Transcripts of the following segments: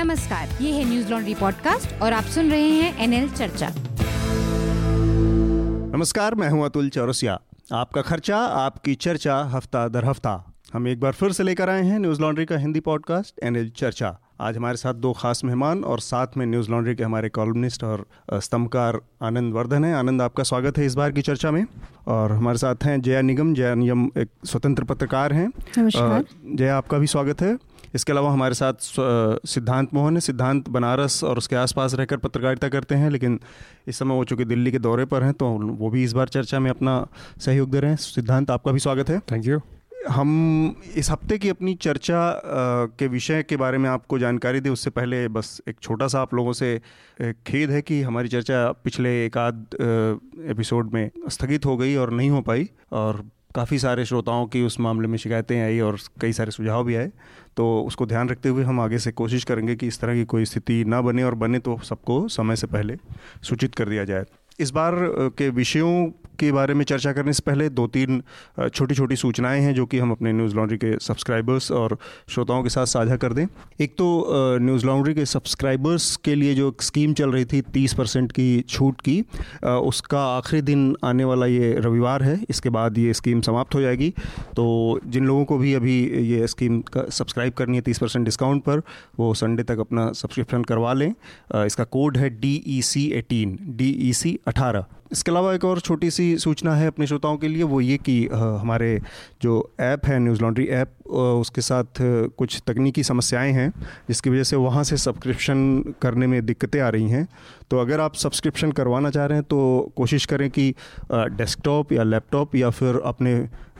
नमस्कार ये है न्यूज़ लॉन्ड्री पॉडकास्ट और आप सुन रहे हैं एनएल चर्चा। नमस्कार मैं हूँ अतुल चौरसिया। आपका खर्चा आपकी चर्चा हफ़्ता दर हफ़्ता। हम एक बार फिर से लेकर आए हैं न्यूज़ लॉन्ड्री का हिंदी पॉडकास्ट एनएल चर्चा। आज हमारे साथ दो खास मेहमान और साथ में न्यूज़ लॉन्ड्री के हमारे कॉलमनिस्ट और स्तंभकार आनंद वर्धन है। आनंद आपका स्वागत है इस बार की चर्चा में। और हमारे साथ हैं जया निगम। जया निगम एक स्वतंत्र पत्रकार हैं। जया आपका भी स्वागत है। इसके अलावा हमारे साथ सिद्धांत मोहन है सिद्धांत बनारस और उसके आसपास रहकर पत्रकारिता करते हैं लेकिन इस समय वो चूँकि दिल्ली के दौरे पर हैं तो वो भी इस बार चर्चा में अपना सहयोग दे रहे हैं। सिद्धांत आपका भी स्वागत है। थैंक यू हम इस हफ़्ते की अपनी चर्चा के विषय के बारे में आपको जानकारी दें उससे पहले बस एक छोटा सा आप लोगों से खेद है कि हमारी चर्चा पिछले एक आध एपिसोड में स्थगित हो गई और नहीं हो पाई और काफ़ी सारे श्रोताओं की उस मामले में शिकायतें आई और कई सारे सुझाव भी आए। तो उसको ध्यान रखते हुए हम आगे से कोशिश करेंगे कि इस तरह की कोई स्थिति ना बने और बने तो सबको समय से पहले सूचित कर दिया जाए। इस बार के विषयों के बारे में चर्चा करने से पहले दो तीन छोटी छोटी सूचनाएँ हैं जो कि हम अपने न्यूज़ लॉन्ड्री के सब्सक्राइबर्स और श्रोताओं के साथ साझा कर दें। एक तो न्यूज़ लॉन्ड्री के सब्सक्राइबर्स के लिए जो स्कीम चल रही थी तीस परसेंट की छूट की उसका आखिरी दिन आने वाला ये रविवार है। इसके बाद ये स्कीम समाप्त हो जाएगी। तो जिन लोगों को भी अभी ये स्कीम सब्सक्राइब करनी है तीस परसेंट डिस्काउंट पर, वो संडे तक अपना सब्सक्रिप्शन करवा लें। इसका कोड है D E C eighteen D E C अठारह। इसके अलावा एक और छोटी सी सूचना है अपने श्रोताओं के लिए, वो ये कि हमारे जो ऐप है, न्यूज़ लॉन्ड्री ऐप उसके साथ कुछ तकनीकी समस्याएँ हैं, जिसकी वजह से वहाँ से सब्सक्रिप्शन करने में दिक्कतें आ रही हैं। तो अगर आप सब्सक्रिप्शन करवाना चाह रहे हैं तो कोशिश करें कि डेस्कटॉप या लैपटॉप या फिर अपने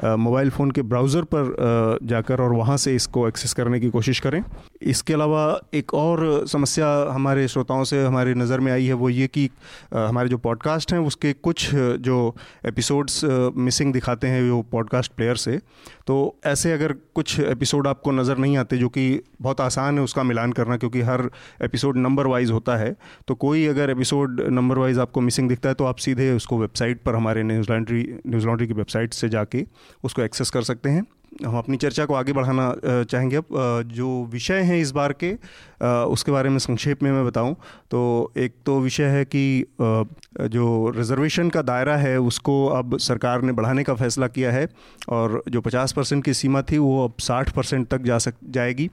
मोबाइल फ़ोन के ब्राउज़र पर जाकर और वहाँ से इसको एक्सेस करने की कोशिश करें। इसके अलावा एक और समस्या हमारे श्रोताओं से हमारी नज़र में आई है, वो ये कि हमारे जो पॉडकास्ट हैं, उसके कुछ जो एपिसोड्स मिसिंग दिखाते हैं वो पॉडकास्ट प्लेयर से। तो ऐसे अगर एपिसोड आपको नज़र नहीं आते, जो कि बहुत आसान है उसका मिलान करना, क्योंकि हर एपिसोड नंबर वाइज होता है। तो कोई अगर एपिसोड नंबर वाइज आपको मिसिंग दिखता है तो आप सीधे उसको वेबसाइट पर, हमारे न्यूज़ लॉन्ड्री न्यूज़ लॉन्ड्री की वेबसाइट से जाके उसको एक्सेस कर सकते हैं। हम अपनी चर्चा को आगे बढ़ाना चाहेंगे। अब जो विषय हैं इस बार के उसके बारे में संक्षेप में मैं बताऊँ तो एक तो विषय है कि जो रिजर्वेशन का दायरा है, उसको अब सरकार ने बढ़ाने का फैसला किया है और जो 50 परसेंट की सीमा थी, वो अब 60 परसेंट तक जा सक, जाएगी।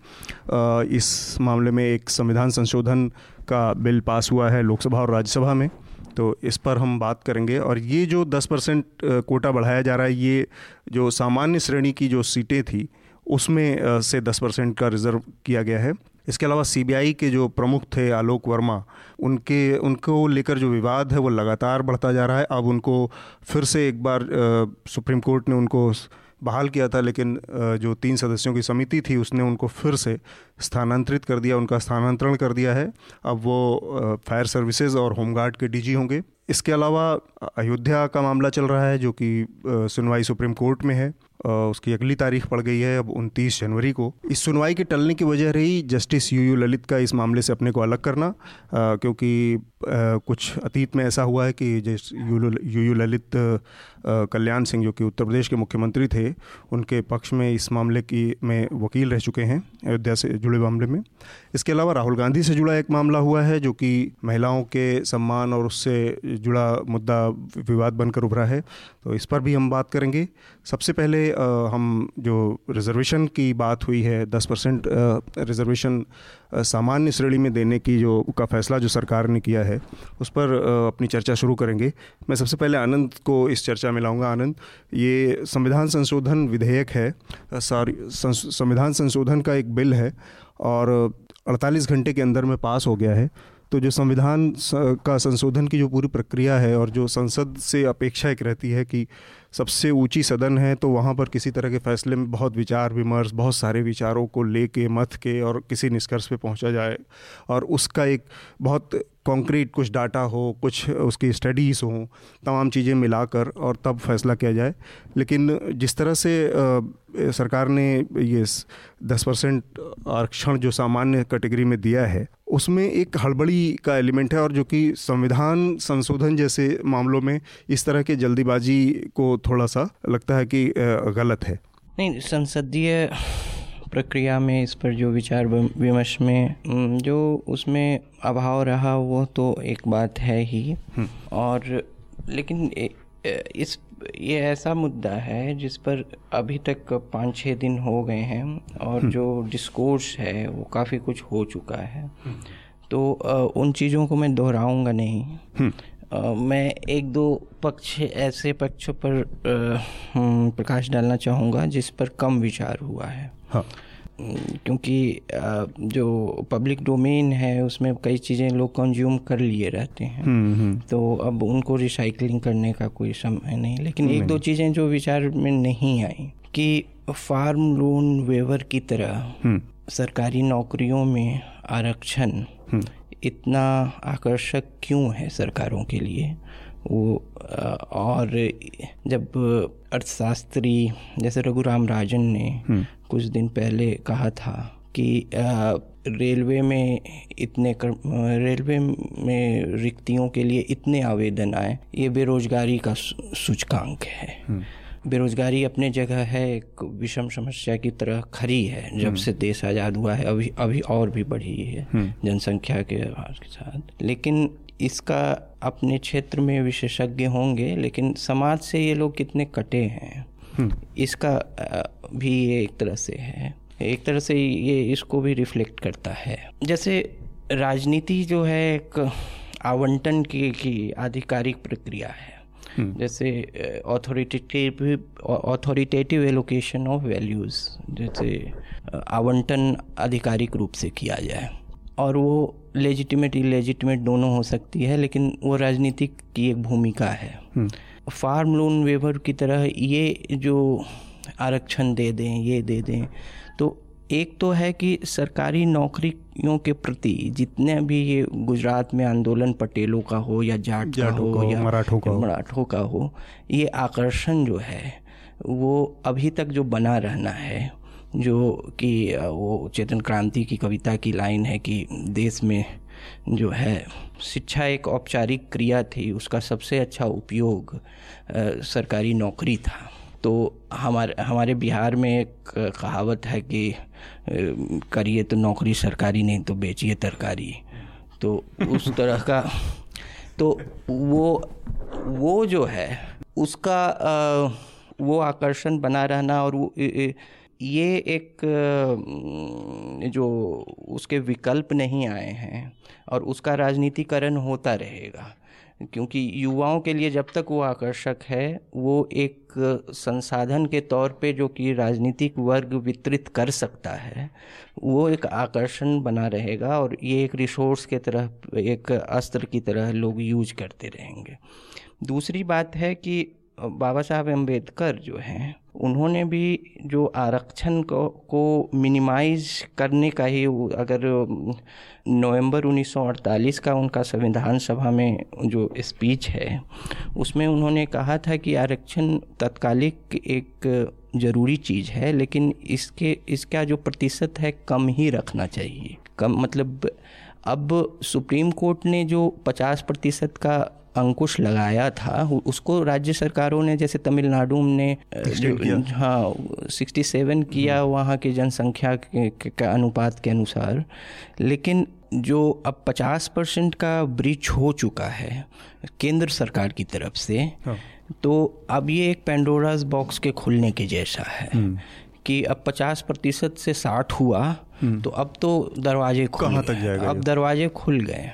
इस मामले में एक संविधान संशोधन का बिल पास हुआ है लोकसभा और राज्यसभा में। तो इस पर हम बात करेंगे। और ये जो 10 परसेंट कोटा बढ़ाया जा रहा है, ये जो सामान्य श्रेणी की जो सीटें थी, उसमें से 10 परसेंट का रिज़र्व किया गया है। इसके अलावा सीबीआई के जो प्रमुख थे आलोक वर्मा, उनके, उनको लेकर जो विवाद है, वो लगातार बढ़ता जा रहा है। अब उनको फिर से एक बार सुप्रीम कोर्ट ने उनको बहाल किया था, लेकिन जो तीन सदस्यों की समिति थी, उसने उनको फिर से स्थानांतरित कर दिया, उनका स्थानांतरण कर दिया है। अब वो फायर सर्विसेज़ और होमगार्ड के डीजी होंगे। इसके अलावा अयोध्या का मामला चल रहा है, जो कि सुनवाई सुप्रीम कोर्ट में है। उसकी अगली तारीख पड़ गई है अब 29 जनवरी को। इस सुनवाई के टलने की वजह रही जस्टिस यू यू ललित का इस मामले से अपने को अलग करना क्योंकि कुछ अतीत में ऐसा हुआ है कि जिस, यू यू ललित कल्याण सिंह जो कि उत्तर प्रदेश के मुख्यमंत्री थे, उनके पक्ष में इस मामले की में वकील रह चुके हैं अयोध्या से जुड़े मामले में। इसके अलावा राहुल गांधी से जुड़ा एक मामला हुआ है, जो कि महिलाओं के सम्मान और उससे जुड़ा मुद्दा विवाद बनकर उभरा है। तो इस पर भी हम बात करेंगे। सबसे पहले हम जो रिजर्वेशन की बात हुई है, दस परसेंट रिजर्वेशन सामान्य श्रेणी में देने की जो, का फैसला जो सरकार ने किया है, उस पर अपनी चर्चा शुरू करेंगे। मैं सबसे पहले आनंद को इस चर्चा में लाऊँगा आनंद। ये संविधान संशोधन विधेयक है। सॉरी संविधान संशोधन का एक बिल है और 48 घंटे के अंदर में पास हो गया है। तो जो संविधान का संशोधन की जो पूरी प्रक्रिया है और जो संसद से अपेक्षा एक रहती है कि सबसे ऊँची सदन है तो वहाँ पर किसी तरह के फैसले में बहुत विचार विमर्श, बहुत सारे विचारों को लेके, मत के और किसी निष्कर्ष पे पहुँचा जाए। और उसका एक बहुत कॉन्क्रीट कुछ डाटा हो, कुछ उसकी स्टडीज़ हों, तमाम चीज़ें मिलाकर और तब फैसला किया जाए। लेकिन जिस तरह से सरकार ने ये दस परसेंट आरक्षण जो सामान्य कैटेगरी में दिया है, उसमें एक हड़बड़ी का एलिमेंट है और जो कि संविधान संशोधन जैसे मामलों में इस तरह के जल्दीबाजी को थोड़ा सा लगता है कि गलत है। नहीं, संसदीय प्रक्रिया में इस पर जो विचार विमर्श में जो उसमें अभाव रहा वो तो एक बात है ही। और लेकिन इस ये ऐसा मुद्दा है जिस पर अभी तक पाँच छः दिन हो गए हैं और जो डिस्कोर्स है वो काफ़ी कुछ हो चुका है। तो उन चीज़ों को मैं दोहराऊँगा नहीं। मैं एक दो पक्ष ऐसे पक्षों पर हम्म, प्रकाश डालना चाहूँगा जिस पर कम विचार हुआ है। हाँ। क्योंकि जो पब्लिक डोमेन है उसमें कई चीज़ें लोग कंज्यूम कर लिए रहते हैं। हम्म, हम्म। तो अब उनको रिसाइकलिंग करने का कोई समय नहीं। लेकिन एक दो चीज़ें जो विचार में नहीं आई कि फार्म लोन वेवर की तरह सरकारी नौकरियों में आरक्षण इतना आकर्षक क्यों है सरकारों के लिए? वो और जब अर्थशास्त्री जैसे रघुराम राजन ने हम्म। कुछ दिन पहले कहा था कि रेलवे में इतने रेलवे में रिक्तियों के लिए इतने आवेदन आए ये बेरोजगारी का सूचकांक है हम्म। बेरोजगारी अपने जगह है एक विषम समस्या की तरह खरी है जब हम्म। से देश आज़ाद हुआ है अभी अभी और भी बढ़ी है हम्म। जनसंख्या के के साथ लेकिन इसका अपने क्षेत्र में विशेषज्ञ होंगे लेकिन समाज से ये लोग कितने कटे हैं। इसका भी ये एक तरह से है। एक तरह से ये इसको भी रिफ्लेक्ट करता है। जैसे राजनीति जो है एक आवंटन की, की आधिकारिक प्रक्रिया है। हम्म। जैसे authoritative authoritative allocation of values जैसे आवंटन आधिकारिक रूप से किया जाए। और वो लेजिटिमेट इलेजिटिमेट दोनों हो सकती है लेकिन वो राजनीतिक की एक भूमिका है। फार्म लोन वेवर की तरह ये जो आरक्षण दे दें ये दे दें। तो एक तो है कि सरकारी नौकरियों के प्रति जितने भी ये गुजरात में आंदोलन पटेलों का हो या जाट का हो या मराठों का मराठों का हो ये आकर्षण जो है वो अभी तक जो बना रहना है जो कि वो चेतन क्रांति की कविता की लाइन है कि देश में जो है शिक्षा एक औपचारिक क्रिया थी उसका सबसे अच्छा उपयोग आ, सरकारी नौकरी था। तो हमारे हमारे बिहार में एक कहावत है कि करिए तो नौकरी सरकारी नहीं तो बेचिए तरकारी। तो उस तरह का तो वो वो जो है उसका वो आकर्षण बना रहना और वो ये एक जो उसके विकल्प नहीं आए हैं और उसका राजनीतिकरण होता रहेगा, क्योंकि युवाओं के लिए जब तक वो आकर्षक है, वो एक संसाधन के तौर पे जो कि राजनीतिक वर्ग वितरित कर सकता है, वो एक आकर्षण बना रहेगा और ये एक रिसोर्स के तरह, एक अस्त्र की तरह लोग यूज़ करते रहेंगे। दूसरी बात है कि बाबा साहब अंबेडकर जो हैं, उन्होंने भी जो आरक्षण को को मिनिमाइज करने का ही अगर, नवंबर 1948 का उनका संविधान सभा में जो स्पीच है, उसमें उन्होंने कहा था कि आरक्षण तत्कालिक एक ज़रूरी चीज़ है, लेकिन इसके, इसका जो प्रतिशत है कम ही रखना चाहिए। कम मतलब अब सुप्रीम कोर्ट ने जो 50 प्रतिशत का अंकुश लगाया था उसको राज्य सरकारों ने जैसे तमिलनाडु ने हाँ सिक्सटी सेवन किया हम्म। वहाँ की जनसंख्या के, के, अनुपात के अनुसार लेकिन जो अब पचास परसेंट का ब्रिज हो चुका है केंद्र सरकार की तरफ़ से हाँ। तो अब ये एक पेंडोराज बॉक्स के खुलने के जैसा है हम्म। कि अब पचास प्रतिशत से साठ हुआ। तो अब तो दरवाजे खुल तक जाएगा अब दरवाजे खुल गए।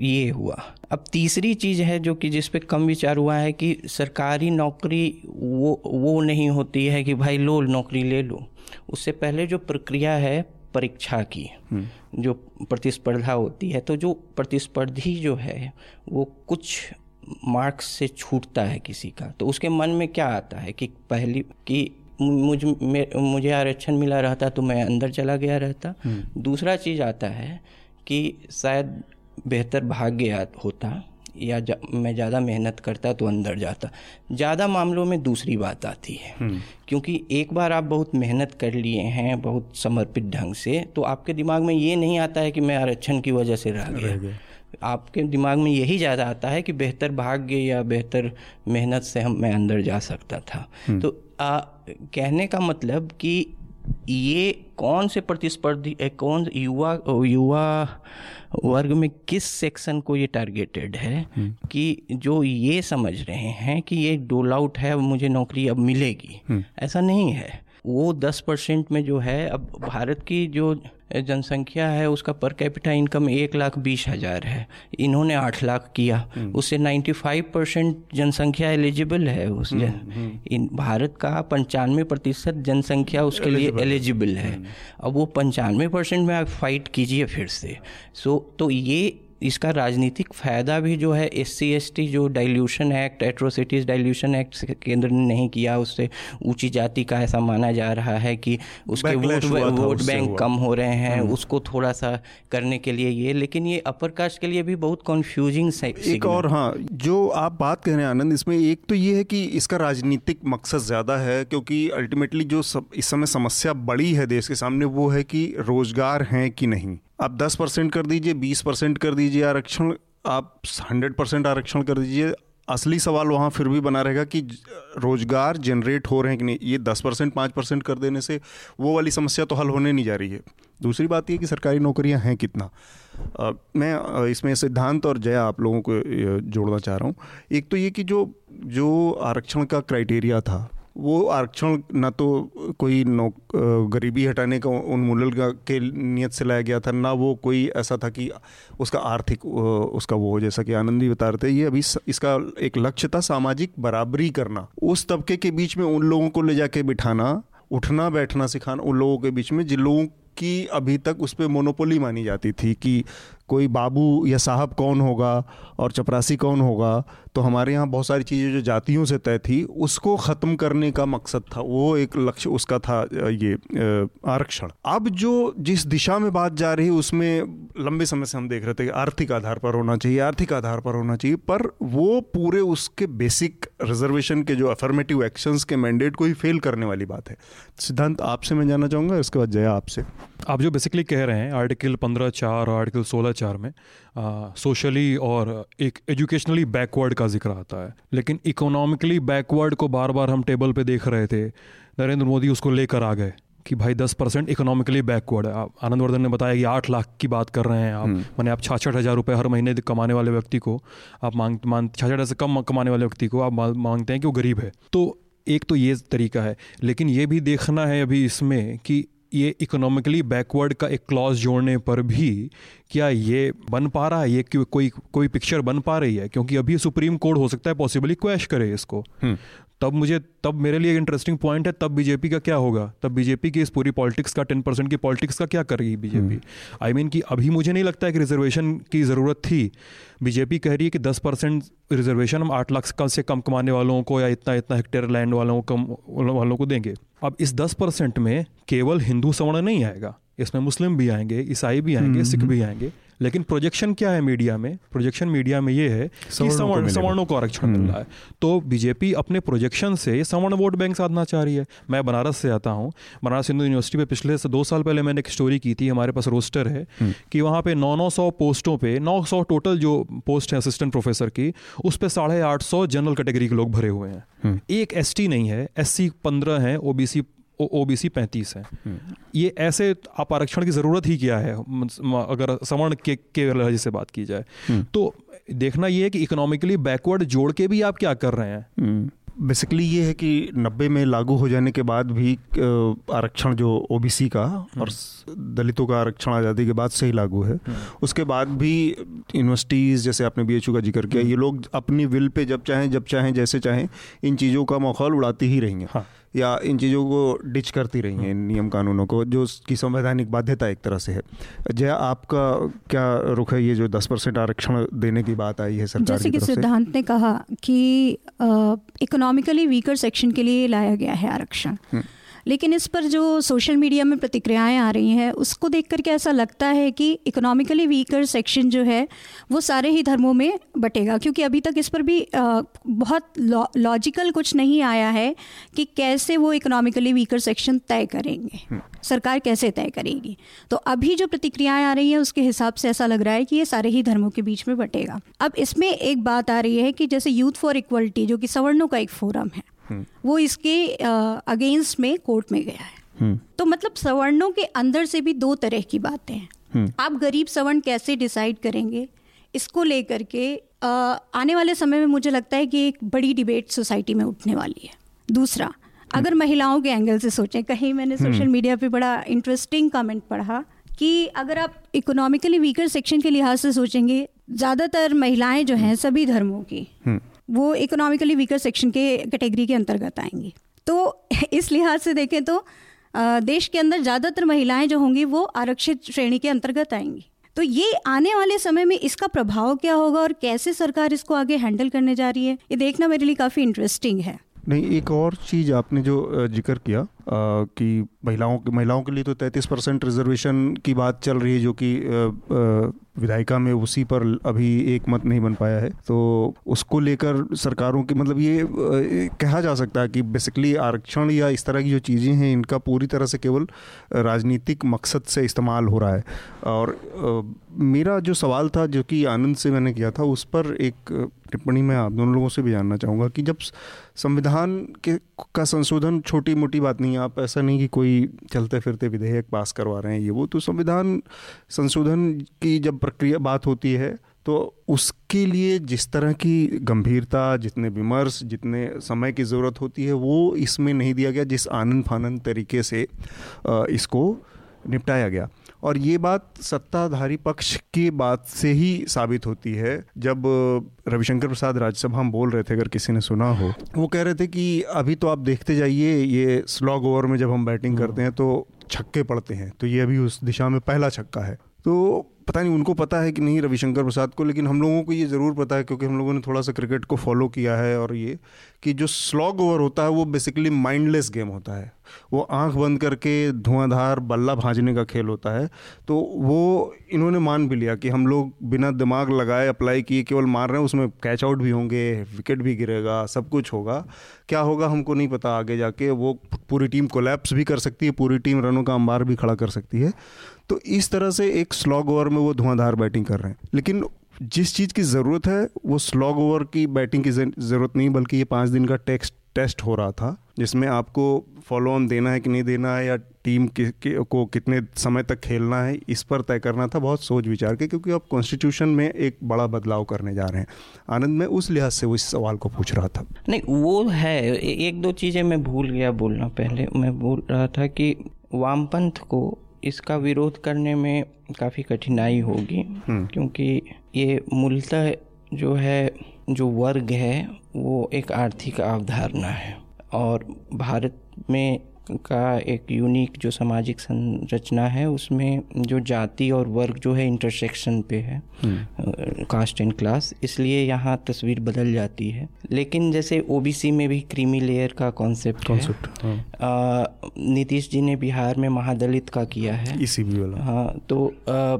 ये हुआ। अब तीसरी चीज़ है जो कि जिस पे कम विचार हुआ है कि सरकारी नौकरी वो वो नहीं होती है कि भाई लो नौकरी ले लो। उससे पहले जो प्रक्रिया है परीक्षा की हम्म। जो प्रतिस्पर्धा होती है तो जो प्रतिस्पर्धी जो है वो कुछ मार्क्स से छूटता है किसी का। तो उसके मन में क्या आता है कि पहली कि मुझ मुझे आरक्षण मिला रहता तो मैं अंदर चला गया रहता हम्म। दूसरा चीज़ आता है कि शायद बेहतर भाग्य होता या जा, मैं ज़्यादा मेहनत करता तो अंदर जाता ज़्यादा मामलों में दूसरी बात आती है हम्म। क्योंकि एक बार आप बहुत मेहनत कर लिए हैं बहुत समर्पित ढंग से तो आपके दिमाग में ये नहीं आता है कि मैं आरक्षण की वजह से रह गया आपके दिमाग में यही ज़्यादा आता है कि बेहतर भाग्य या बेहतर मेहनत से हम मैं अंदर जा सकता था हम्म। तो आ, कहने का मतलब कि ये कौन से प्रतिस्पर्धी कौन युवा युवा वर्ग में किस सेक्शन को ये टारगेटेड है हम्म। कि जो ये समझ रहे हैं कि ये डोल आउट है मुझे नौकरी अब मिलेगी हम्म। ऐसा नहीं है वो दस परसेंट में जो है अब भारत की जो जनसंख्या है उसका पर कैपिटा इनकम एक लाख बीस हज़ार है। इन्होंने आठ लाख किया। हम्म। उससे नाइन्टी फाइव परसेंट जनसंख्या एलिजिबल है उस जन, हम्म, हम्म। इन भारत का पंचानवे प्रतिशत जनसंख्या उसके लिए एलिजिबल है। अब वो पंचानवे परसेंट में आप फाइट कीजिए फिर से। सो तो ये इसका राजनीतिक फ़ायदा भी जो है एस सी जो dilution act atrocities dilution act केंद्र ने नहीं किया उससे ऊँची जाति का ऐसा माना जा रहा है कि उसके वोट वोट बैंक कम हो रहे हैं हम्म। उसको थोड़ा सा करने के लिए ये लेकिन ये अपर कास्ट के लिए भी बहुत कन्फ्यूजिंग एक और हाँ जो आप बात कह रहे हैं आनंद इसमें एक तो ये है कि इसका राजनीतिक मकसद ज़्यादा है क्योंकि अल्टीमेटली जो सब इस समय समस्या बड़ी है देश के सामने वो है कि रोज़गार हैं कि नहीं। आप दस परसेंट कर दीजिए बीस परसेंट कर दीजिए आरक्षण आप हंड्रेड परसेंट आरक्षण कर दीजिए। असली सवाल वहाँ फिर भी बना रहेगा कि रोज़गार जनरेट हो रहे हैं कि नहीं। ये दस परसेंट पाँच परसेंट कर देने से वो वाली समस्या तो हल होने नहीं जा रही है। दूसरी बात ये कि सरकारी नौकरियाँ हैं कितना? आ, मैं इसमें सिद्धांत और जया आप लोगों को जोड़ना चाह रहा हूँ। एक तो ये कि जो जो आरक्षण का क्राइटेरिया था वो आरक्षण ना तो कोई नौ गरीबी हटाने का उन्मूलन के नियत से लाया गया था, ना वो कोई ऐसा था कि उसका आर्थिक उसका वो हो, जैसा कि आनंदी बता रहे थे। ये अभी इसका एक लक्ष्य था सामाजिक बराबरी करना। उस तबके के बीच में उन लोगों को ले जाके बिठाना, उठना, बैठना, सिखाना, उन लोगों के बीच में, जिन लोगों की अभी तक उस पर मोनोपोली मानी जाती थी कि कोई बाबू या साहब कौन होगा और चपरासी कौन होगा तो हमारे यहाँ बहुत सारी चीज़ें जो जातियों से तय थी, उसको ख़त्म करने का मकसद था, वो एक लक्ष्य उसका था ये आरक्षण। अब जो जिस दिशा में बात जा रही उसमें लंबे समय से हम देख रहे थे कि आर्थिक आधार पर होना चाहिए, आर्थिक आधार पर होना चाहिए, पर वो पूरे उसके बेसिक रिजर्वेशन के जो अफर्मेटिव एक्शंस के मैंडेट को ही फेल करने वाली बात है। सिद्धांत आपसे मैं जानना चाहूँगा, इसके बाद जया आपसे। आप जो बेसिकली कह रहे हैं आर्टिकल पंद्रह चार और आर्टिकल सोलह चार में सोशली और एक एजुकेशनली बैकवर्ड का ज़िक्र आता है। लेकिन इकोनॉमिकली बैकवर्ड को बार बार हम टेबल पे देख रहे थे नरेंद्र मोदी उसको लेकर आ गए कि भाई दस परसेंट इकोनॉमिकली बैकवर्ड है। आप आनंदवर्धन ने बताया कि आठ लाख की बात कर रहे हैं आप। हम्म। मैंने आप छाछठ हज़ार रुपये हर महीने कमाने वाले व्यक्ति को आप मांग मान छाछठ हज़ार से कम कमाने वाले व्यक्ति को आप मांगते हैं कि वो गरीब है। तो एक तो ये तरीका है लेकिन ये भी देखना है अभी इसमें कि ये इकोनॉमिकली बैकवर्ड का एक क्लॉज जोड़ने पर भी क्या ये बन पा रहा है? ये कोई कोई पिक्चर बन पा रही है? क्योंकि अभी सुप्रीम कोर्ट हो सकता है पॉसिबली क्वेश करे इसको। हम्म। तब मुझे तब मेरे लिए एक इंटरेस्टिंग पॉइंट है तब बीजेपी का क्या होगा? तब बीजेपी की इस पूरी पॉलिटिक्स का टेन परसेंट की पॉलिटिक्स का क्या करेगी बीजेपी आई मीन कि अभी मुझे नहीं लगता है कि रिजर्वेशन की ज़रूरत थी। बीजेपी कह रही है कि दस परसेंट रिजर्वेशन हम आठ लाख कम से कम कमाने वालों को या इतना इतना हेक्टेयर लैंड वालों को वालों को देंगे। अब इस दस परसेंट में केवल हिंदू सवर्ण नहीं आएगा। इसमें मुस्लिम भी आएँगे ईसाई भी आएँगे सिख भी आएँगे। लेकिन प्रोजेक्शन क्या है मीडिया में? प्रोजेक्शन मीडिया में ये है कि सवर्ण सवर्णों को आरक्षण मिल रहा है। हम्म। तो बीजेपी अपने प्रोजेक्शन से सवर्ण वोट बैंक साधना चाह रही है। मैं बनारस से आता हूँ। बनारस हिंदू यूनिवर्सिटी पे पिछले से दो साल पहले मैंने एक स्टोरी की थी। हमारे पास रोस्टर है हम्म। कि वहाँ पे नौ नौ सौ पोस्टों पे नौ सौ टोटल जो पोस्ट है असिस्टेंट प्रोफेसर की उस पर साढ़े आठ सौ जनरल कैटेगरी के लोग भरे हुए हैं। हम्म। एक एसटी नहीं है। एस सी पंद्रह है ओबीसी ओ बी सी पैंतीस है। हम्म। ये ऐसे आप आरक्षण की ज़रूरत ही क्या है? अगर सवर्ण के के लहजे से बात की जाए। हम्म। तो देखना ये है कि इकोनॉमिकली बैकवर्ड जोड़ के भी आप क्या कर रहे हैं? बेसिकली हम्म। ये है कि 90 में लागू हो जाने के बाद भी आरक्षण जो ओबीसी का और दलितों का आरक्षण आज़ादी के बाद से ही लागू है। उसके बाद भी यूनिवर्सिटीज़ जैसे आपने बीएचयू का ज़िक्र किया ये लोग अपनी विल पे जब चाहें जब चाहें जैसे चाहें इन चीज़ों का माहौल उड़ाती ही रहेंगे। हाँ। या इन चीज़ों को डिच करती रही हैं नियम कानूनों को जो उसकी संवैधानिक बाध्यता एक तरह से है। जय आपका क्या रुख है ये जो दस परसेंट आरक्षण देने की बात आई है सरकार जैसे कि सिद्धांत ने कहा कि इकोनॉमिकली वीकर सेक्शन के लिए लाया गया है आरक्षण। हम्म। लेकिन इस पर जो सोशल मीडिया में प्रतिक्रियाएँ आ रही हैं उसको देख करके ऐसा लगता है कि इकोनॉमिकली वीकर सेक्शन जो है वो सारे ही धर्मों में बटेगा? क्योंकि अभी तक इस पर भी आ, बहुत लॉजिकल कुछ नहीं आया है कि कैसे वो इकोनॉमिकली वीकर सेक्शन तय करेंगे। हम्म। सरकार कैसे तय करेगी? तो अभी जो प्रतिक्रियाएँ आ रही हैं उसके हिसाब से ऐसा लग रहा है कि ये सारे ही धर्मों के बीच में बटेगा। अब इसमें एक बात आ रही है कि जैसे यूथ फॉर इक्वलिटी जो कि सवर्णों का एक फोरम है वो इसके अगेंस्ट में कोर्ट में गया है। हम्म। तो मतलब सवर्णों के अंदर से भी दो तरह की बातें हैं। हम्म। आप गरीब सवर्ण कैसे डिसाइड करेंगे? इसको लेकर के आने वाले समय में मुझे लगता है कि एक बड़ी डिबेट सोसाइटी में उठने वाली है। दूसरा अगर महिलाओं के एंगल से सोचें कहीं मैंने सोशल मीडिया पे बड़ा इंटरेस्टिंग कमेंट पढ़ा कि अगर आप इकोनॉमिकली वीकर सेक्शन के लिहाज से सोचेंगे ज़्यादातर महिलाएँ जो हैं सभी धर्मों की। हम्म। वो इकोनॉमिकली वीकर सेक्शन के कैटेगरी के अंतर्गत आएँगी। तो इस लिहाज से देखें तो देश के अंदर ज़्यादातर महिलाएँ जो होंगी वो आरक्षित श्रेणी के अंतर्गत आएँगी। तो ये आने वाले समय में इसका प्रभाव क्या होगा और कैसे सरकार इसको आगे हैंडल करने जा रही है ये देखना मेरे लिए काफ़ी इंटरेस्टिंग है। नहीं एक और चीज़ आपने जो ज़िक्र किया अ, कि महिलाओं महिलाओं के लिए तो तैंतीस परसेंट रिजर्वेशन की बात चल रही है जो कि विधायिका में उसी पर अभी एक मत नहीं बन पाया है। तो उसको लेकर सरकारों की मतलब ये कहा जा सकता है कि बेसिकली आरक्षण या इस तरह की जो चीज़ें हैं, इनका पूरी तरह से केवल राजनीतिक मकसद से इस्तेमाल हो रहा है। और मेरा जो सवाल था, जो कि आनंद से मैंने किया था, उस पर एक टिप्पणी मैं आप दोनों लोगों से भी जानना चाहूँगा कि जब संविधान के, का संशोधन छोटी मोटी बात नहीं है आप ऐसा नहीं कि कोई चलते फिरते विधेयक पास करवा रहे हैं ये वो तो संविधान संशोधन की जब प्रक्रिया, बात होती है तो उसके लिए जिस तरह की गंभीरता, जितने विमर्श, जितने समय की ज़रूरत होती है, वो इसमें नहीं दिया गया, जिस आनंद फानंद तरीके से इसको निपटाया गया। और ये बात सत्ताधारी पक्ष की बात से ही साबित होती है। जब रविशंकर प्रसाद राज्यसभा में बोल रहे थे अगर किसी ने सुना हो वो कह रहे थे कि अभी तो आप देखते जाइए ये स्लॉग ओवर में जब हम बैटिंग करते हैं तो छक्के पड़ते हैं तो ये अभी उस दिशा में पहला छक्का है। तो पता नहीं, उनको पता है कि नहीं रविशंकर प्रसाद को, लेकिन हम लोगों को ये ज़रूर पता है क्योंकि हम लोगों ने थोड़ा सा क्रिकेट को फॉलो किया है और ये कि जो स्लॉग ओवर होता है, वो बेसिकली माइंडलेस गेम होता है। वो आँख बंद करके धुआंधार बल्ला भाजने का खेल होता है। तो वो इन्होंने मान भी लिया कि हम लोग बिना दिमाग लगाए अप्लाई किए, केवल मार रहे हैं, उसमें कैच आउट भी होंगे विकेट भी गिरेगा, सब कुछ होगा। क्या होगा हमको नहीं पता आगे जाके, वो पूरी टीम कोलैप्स भी कर सकती है, पूरी टीम रनों का अंबार भी खड़ा कर सकती है। तो इस तरह से एक स्लॉग ओवर में वो धुआंधार बैटिंग कर रहे हैं। लेकिन जिस चीज़ की ज़रूरत है वो स्लॉग ओवर की बैटिंग की ज़रूरत नहीं बल्कि ये पाँच दिन का टेक्स्ट टेस्ट हो रहा था जिसमें आपको फॉलो ऑन देना है कि नहीं देना है या टीम कि, कि, को कितने समय तक खेलना है इस पर तय करना था बहुत सोच विचार के क्योंकि आप कॉन्स्टिट्यूशन में एक बड़ा बदलाव करने जा रहे हैं। आनंद मैं उस लिहाज से वो इस सवाल को पूछ रहा था। नहीं वो है एक दो चीज़ें मैं भूल गया बोलना पहले। मैं बोल रहा था कि वामपंथ को इसका विरोध करने में काफ़ी कठिनाई होगी क्योंकि ये मूलतः जो है जो वर्ग है वो एक आर्थिक अवधारणा है। और भारत में का एक यूनिक जो सामाजिक संरचना है उसमें जो जाति और वर्ग जो है इंटरसेक्शन पे है कास्ट एंड क्लास इसलिए यहाँ तस्वीर बदल जाती है। लेकिन जैसे ओबीसी में भी क्रीमी लेयर का कॉन्सेप्ट है। आ, नीतीश जी ने बिहार में महादलित का किया है। इसी भी वाला। हाँ तो आ,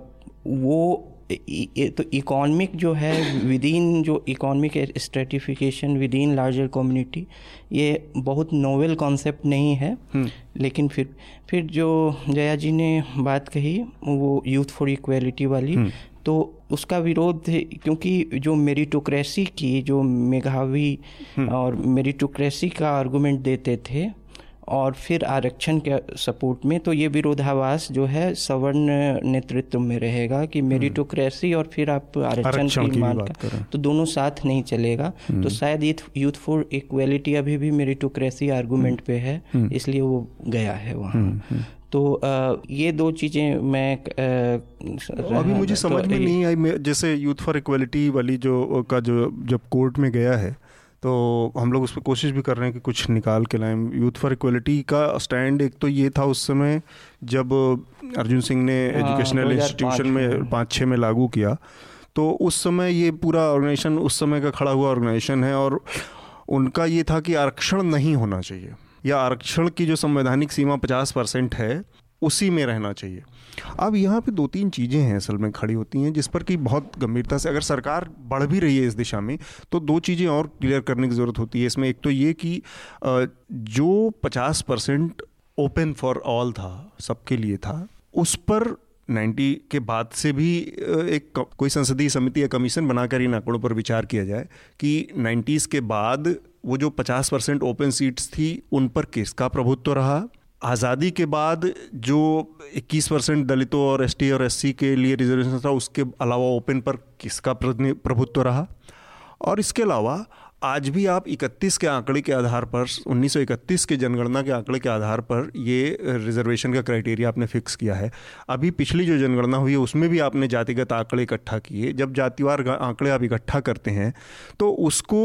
वो तो इकोनॉमिक जो है विद इन जो economic stratification within larger community ये बहुत नोवेल कॉन्सेप्ट नहीं है। लेकिन फिर फिर जो जया जी ने बात कही वो यूथ फॉर इक्वेलिटी वाली तो उसका विरोध क्योंकि जो मेरिटोक्रेसी की जो मेघावी और मेरिटोक्रेसी का आर्गूमेंट देते थे और फिर आरक्षण के सपोर्ट में तो ये विरोधाभास जो है सवर्ण नेतृत्व में रहेगा कि मेरिटोक्रेसी और फिर आप आरक्षण की की मांग। तो दोनों साथ नहीं चलेगा। तो शायद यूथ फॉर इक्वेलिटी अभी भी मेरिटोक्रेसी आर्गूमेंट पे है इसलिए वो गया है वहाँ। तो ये दो चीज़ें मैं अ, अभी मुझे तो समझ में नहीं आई जैसे यूथ फॉर इक्वलिटी वाली जो का जो जब कोर्ट में गया है तो हम लोग उस पर कोशिश भी कर रहे हैं कि कुछ निकाल के लाएँ। यूथ फॉर इक्वलिटी का स्टैंड एक तो ये था उस समय जब अर्जुन सिंह ने हाँ, एजुकेशनल इंस्टीट्यूशन में में। पाँच छः में लागू किया। तो उस समय ये पूरा ऑर्गेनाइजेशन उस समय का खड़ा हुआ ऑर्गेनाइजेशन है और उनका ये था कि आरक्षण नहीं होना चाहिए। या आरक्षण की जो संवैधानिक सीमा पचास परसेंट है उसी में रहना चाहिए। अब यहाँ पे दो तीन चीज़ें हैं असल में खड़ी होती हैं, जिस पर कि बहुत गंभीरता से अगर सरकार बढ़ भी रही है इस दिशा में तो दो चीज़ें और क्लियर करने की ज़रूरत होती है। इसमें एक तो ये कि जो पचास परसेंट ओपन फॉर ऑल था, सबके लिए था, उस पर 90 के बाद से भी एक कोई संसदीय समिति या कमीशन बनाकर इन आंकड़ों पर विचार किया जाए कि 90s के बाद वो जो 50 परसेंट ओपन सीट्स थी, उन पर किसका प्रभुत्व रहा? आज़ादी के बाद जो 21 परसेंट दलितों और एसटी और एससी के लिए रिजर्वेशन था, उसके अलावा ओपन पर किसका प्रभुत्व रहा? और इसके अलावा, आज भी आप 31 के आंकड़े के आधार पर 1931 के जनगणना के आंकड़े के आधार पर ये रिजर्वेशन का क्राइटेरिया आपने फिक्स किया है। अभी पिछली जो जनगणना हुई है, उसमें भी आपने जातिगत आंकड़े इकट्ठा किए। जब जातिवार आंकड़े आप इकट्ठा करते हैं तो उसको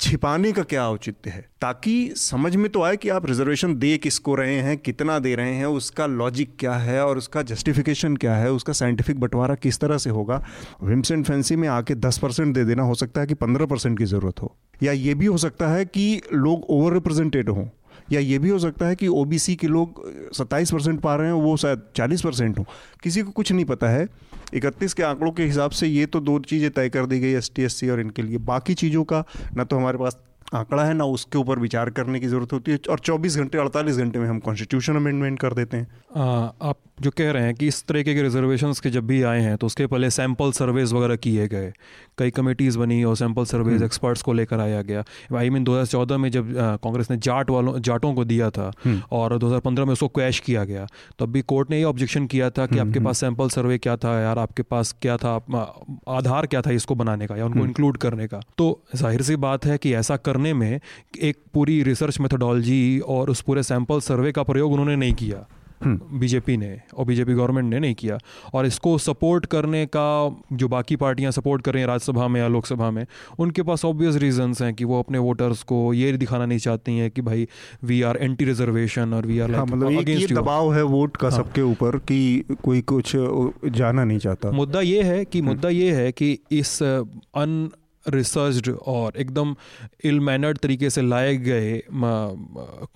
छिपाने का क्या औचित्य है? ताकि समझ में तो आए कि आप रिजर्वेशन दे किसको रहे हैं, कितना दे रहे हैं, उसका लॉजिक क्या है और उसका जस्टिफिकेशन क्या है, उसका साइंटिफिक बंटवारा किस तरह से होगा? विम्स एंड फैंसी में आके दस परसेंट दे देना हो सकता है कि पंद्रह परसेंट की ज़रूरत हो। या ये भी हो सकता है कि लोग ओवर रिप्रेजेंटेड हों। या ये भी हो सकता है कि ओबीसी के लोग सत्ताईस परसेंट पा रहे हैं, वो शायद चालीस परसेंट हो। किसी को कुछ नहीं पता है। इकतीस के आंकड़ों के हिसाब से ये तो दो चीज़ें तय कर दी गई एस टी और इनके लिए। बाकी चीज़ों का, ना तो हमारे पास आंकड़ा है ना उसके ऊपर विचार करने की ज़रूरत होती है और 24 घंटे 48 घंटे में हम कॉन्स्टिट्यूशन अमेंडमेंट कर देते हैं। आ, आप जो कह रहे हैं कि इस तरीके के रिजर्वेशंस के जब भी आए हैं तो उसके पहले सैंपल सर्वेज वगैरह किए गए। कई कमेटीज़ बनी और सैंपल सर्वेज एक्सपर्ट्स को लेकर आया गया। आई मीन 2014 में जब कांग्रेस ने जाट वालों जाटों को दिया था हम्म। और 2015 में उसको कैश किया गया तब भी कोर्ट ने ये ऑब्जेक्शन किया था कि हम्म, आपके हम्म। पास सैंपल सर्वे क्या था यार आपके पास क्या था आधार क्या था इसको बनाने का या उनको इंक्लूड करने का। तो ज़ाहिर सी बात है कि ऐसा करने में एक पूरी रिसर्च मेथोडोलॉजी और उस पूरे सैंपल सर्वे का प्रयोग उन्होंने नहीं किया। बीजेपी ने और बीजेपी गवर्नमेंट ने नहीं किया। और इसको सपोर्ट करने का जो बाकी पार्टियाँ सपोर्ट कर रही हैं राज्यसभा में या लोकसभा में उनके पास ऑब्वियस रीजंस हैं कि वो अपने वोटर्स को ये दिखाना नहीं चाहती हैं कि भाई वी आर एंटी रिजर्वेशन और वी आर हाँ, मतलब ये दबाव है वोट का हाँ. सबके ऊपर कि कोई कुछ जाना नहीं चाहता। मुद्दा ये है कि मुद्दा ये है कि इस अन रिसर्च्ड और एकदम इल मैनर्ड तरीके से लाए गए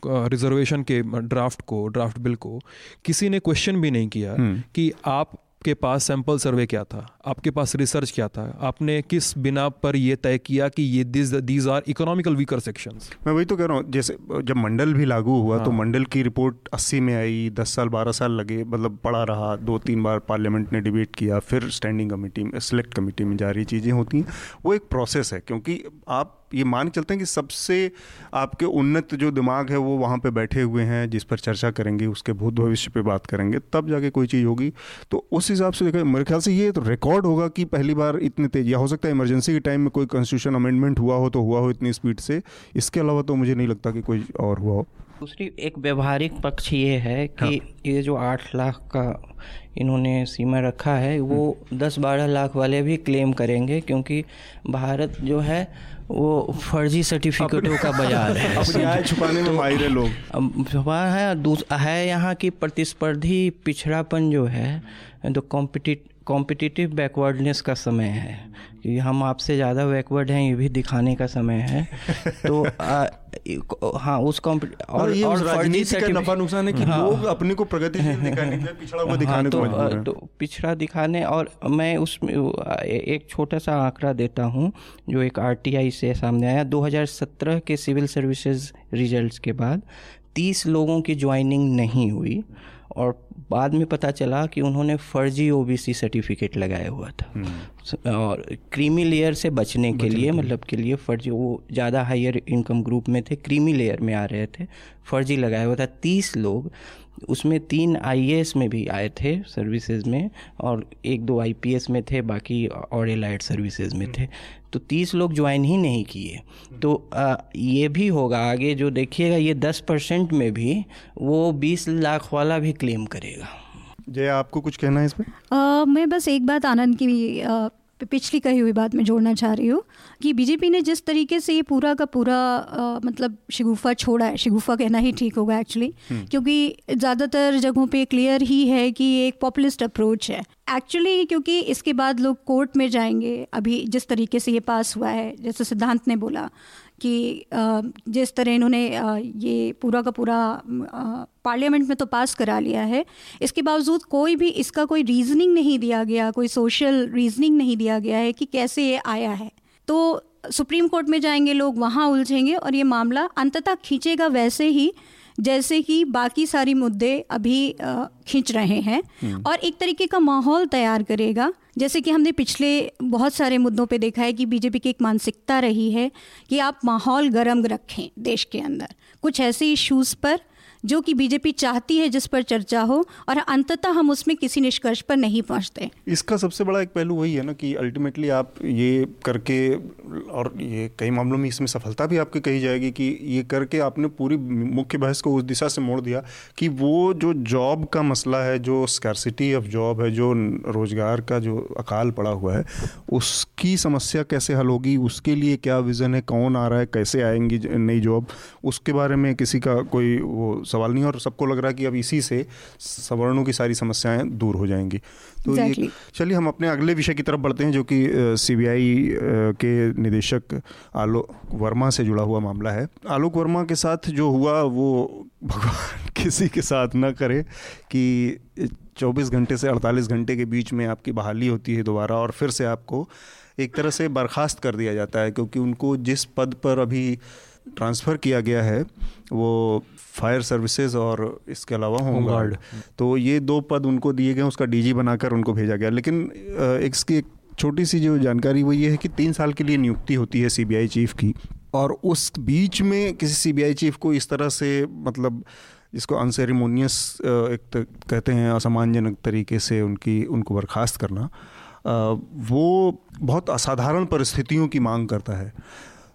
रिजर्वेशन के ड्राफ्ट को ड्राफ्ट बिल को किसी ने क्वेश्चन भी नहीं किया हम्म। कि आप आपके पास सैंपल सर्वे क्या था? आपके पास रिसर्च क्या था? आपने किस बिना पर यह तय किया कि ये this these are economical weaker sections मैं वही तो कह रहा हूँ जैसे जब मंडल भी लागू हुआ तो हाँ. तो मंडल की रिपोर्ट 80 में आई 10 साल 12 साल लगे मतलब पड़ा रहा दो तीन बार पार्लियामेंट ने डिबेट किया फिर स्टैंडिंग कमेटी में सेलेक्ट कमेटी में जा रही चीज़ें होती हैं। वो एक प्रोसेस है क्योंकि आप ये मान चलते हैं कि सबसे आपके उन्नत जो दिमाग है वो वहाँ पे बैठे हुए हैं जिस पर चर्चा करेंगे उसके भूत भविष्य पे बात करेंगे तब जाके कोई चीज़ होगी तो उस हिसाब से देखा मेरे ख्याल से ये तो रिकॉर्ड होगा कि पहली बार इतने तेज या हो सकता है इमरजेंसी के टाइम में कोई कॉन्स्टिट्यूशन अमेंडमेंट हुआ हो तो हुआ हो इतनी स्पीड से इसके अलावा तो मुझे नहीं लगता कि कोई और हुआ हो दूसरी एक व्यवहारिक पक्ष ये है कि हाँ। ये जो आठ लाख का इन्होंने सीमा रखा है वो हम्म। दस बारह लाख वाले भी क्लेम करेंगे क्योंकि भारत जो है वो फर्जी सर्टिफिकेटों का बाज़ार है। छुपाने में माहिर है लोग। छुपा है है यहाँ की प्रतिस्पर्धी पिछड़ापन जो है तो कॉम्पिटिट कॉम्पिटिटिव बैकवर्डनेस का समय है। कि हम आपसे ज़्यादा बैकवर्ड हैं ये भी दिखाने का समय है। तो आ, हाँ उस और, और, और राजनीति का नफा नुकसान है कि हाँ, लोग अपने को प्रगति दिखाने पिछड़ा हुआ हाँ, दिखाने तो, को तो पिछड़ा दिखाने और मैं उसमें एक छोटा सा आंकड़ा देता हूँ जो एक आरटीआई से सामने आया। 2017 के सिविल सर्विसेज़ रिजल्ट्स के बाद 30 लोगों की ज्वाइनिंग नहीं हुई। और बाद में पता चला कि उन्होंने फर्जी ओबीसी सर्टिफिकेट लगाया हुआ था। हम्म। और क्रीमी लेयर से बचने के लिए मतलब के लिए फर्जी वो ज़्यादा हायर इनकम ग्रुप में थे क्रीमी लेयर में आ रहे थे फर्जी लगाया हुआ था। तीस लोग उसमें तीन आईएएस में भी आए थे सर्विसेज़ में और एक दो आईपीएस में थे बाकी और एलाइड सर्विसेज़ में थे। तो तीस लोग ज्वाइन ही नहीं किए। तो आ, ये भी होगा आगे जो देखिएगा ये दस परसेंट में भी वो बीस लाख वाला भी क्लेम करेगा। जय आपको कुछ कहना है इसमें? मैं बस एक बात आनंद की भी पिछली कही हुई बात मैं जोड़ना चाह रही हूँ कि बीजेपी ने जिस तरीके से ये पूरा का पूरा आ, मतलब शगुफा छोड़ा है शगुफा कहना ही ठीक होगा एक्चुअली हम्म। क्योंकि ज़्यादातर जगहों पे क्लियर ही है कि ये एक पॉपुलिस्ट अप्रोच है एक्चुअली क्योंकि इसके बाद लोग कोर्ट में जाएँगे अभी जिस तरीके से ये पास हुआ है जैसे सिद्धांत ने बोला कि जिस तरह इन्होंने ये पूरा का पूरा पार्लियामेंट में तो पास करा लिया है, इसके बावजूद कोई भी इसका कोई रीजनिंग नहीं दिया गया, कोई सोशल रीजनिंग नहीं दिया गया है कि कैसे ये आया है। तो सुप्रीम कोर्ट में जाएँगे लोग, वहाँ उलझेंगे और ये मामला अंततः खींचेगा वैसे ही जैसे कि बाकी सारी मुद्दे अभी खींच रहे हैं। हम्म। और एक तरीके का माहौल तैयार करेगा। जैसे कि हमने पिछले बहुत सारे मुद्दों पे देखा है कि बीजेपी की एक मानसिकता रही है कि आप माहौल गर्म रखें देश के अंदर। कुछ ऐसे इश्यूज़ पर जो कि बीजेपी चाहती है जिस पर चर्चा हो और अंततः हम उसमें किसी निष्कर्ष पर नहीं पहुँचते। इसका सबसे बड़ा एक पहलू वही है ना कि अल्टीमेटली आप ये करके और ये कई मामलों में इसमें सफलता भी आपकी कही जाएगी कि ये करके आपने पूरी मुख्य बहस को उस दिशा से मोड़ दिया कि वो जो जॉब का मसला है, जो स्कैरसिटी ऑफ़ जॉब है, जो रोज़गार का जो अकाल पड़ा हुआ है, उसकी समस्या कैसे हल होगी, उसके लिए क्या विज़न है, कौन आ रहा है, कैसे आएँगी नई जॉब उसके बारे में किसी का कोई वो सवाल नहीं और सबको लग रहा है कि अब इसी से सवर्णों की सारी समस्याएँ दूर हो जाएँगी तो exactly. चलिए हम अपने अगले विषय की तरफ़ बढ़ते हैं जो कि सीबीआई के निदेशक आलोक वर्मा से जुड़ा हुआ मामला है आलोक वर्मा के साथ जो हुआ वो भगवान किसी के साथ न करे कि 24 घंटे से 48 घंटे के बीच में आपकी बहाली होती है दोबारा और फिर से आपको एक तरह से बर्खास्त कर दिया जाता है क्योंकि उनको जिस पद पर अभी ट्रांसफ़र किया गया है वो फायर सर्विसेज़ और इसके अलावा होम गार्ड तो ये दो पद उनको दिए गए उसका डीजी बनाकर उनको भेजा गया। लेकिन इसकी एक छोटी सी जो जानकारी वो ये है कि तीन साल के लिए नियुक्ति होती है सीबीआई चीफ की। और उस बीच में किसी सीबीआई चीफ को इस तरह से मतलब जिसको अनसेरिमोनियस एक कहते हैं असम्मानजनक तरीके से उनकी उनको बर्खास्त करना वो बहुत असाधारण परिस्थितियों की मांग करता है।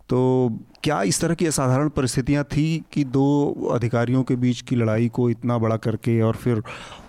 तो क्या इस तरह की असाधारण परिस्थितियाँ थी कि दो अधिकारियों के बीच की लड़ाई को इतना बड़ा करके और फिर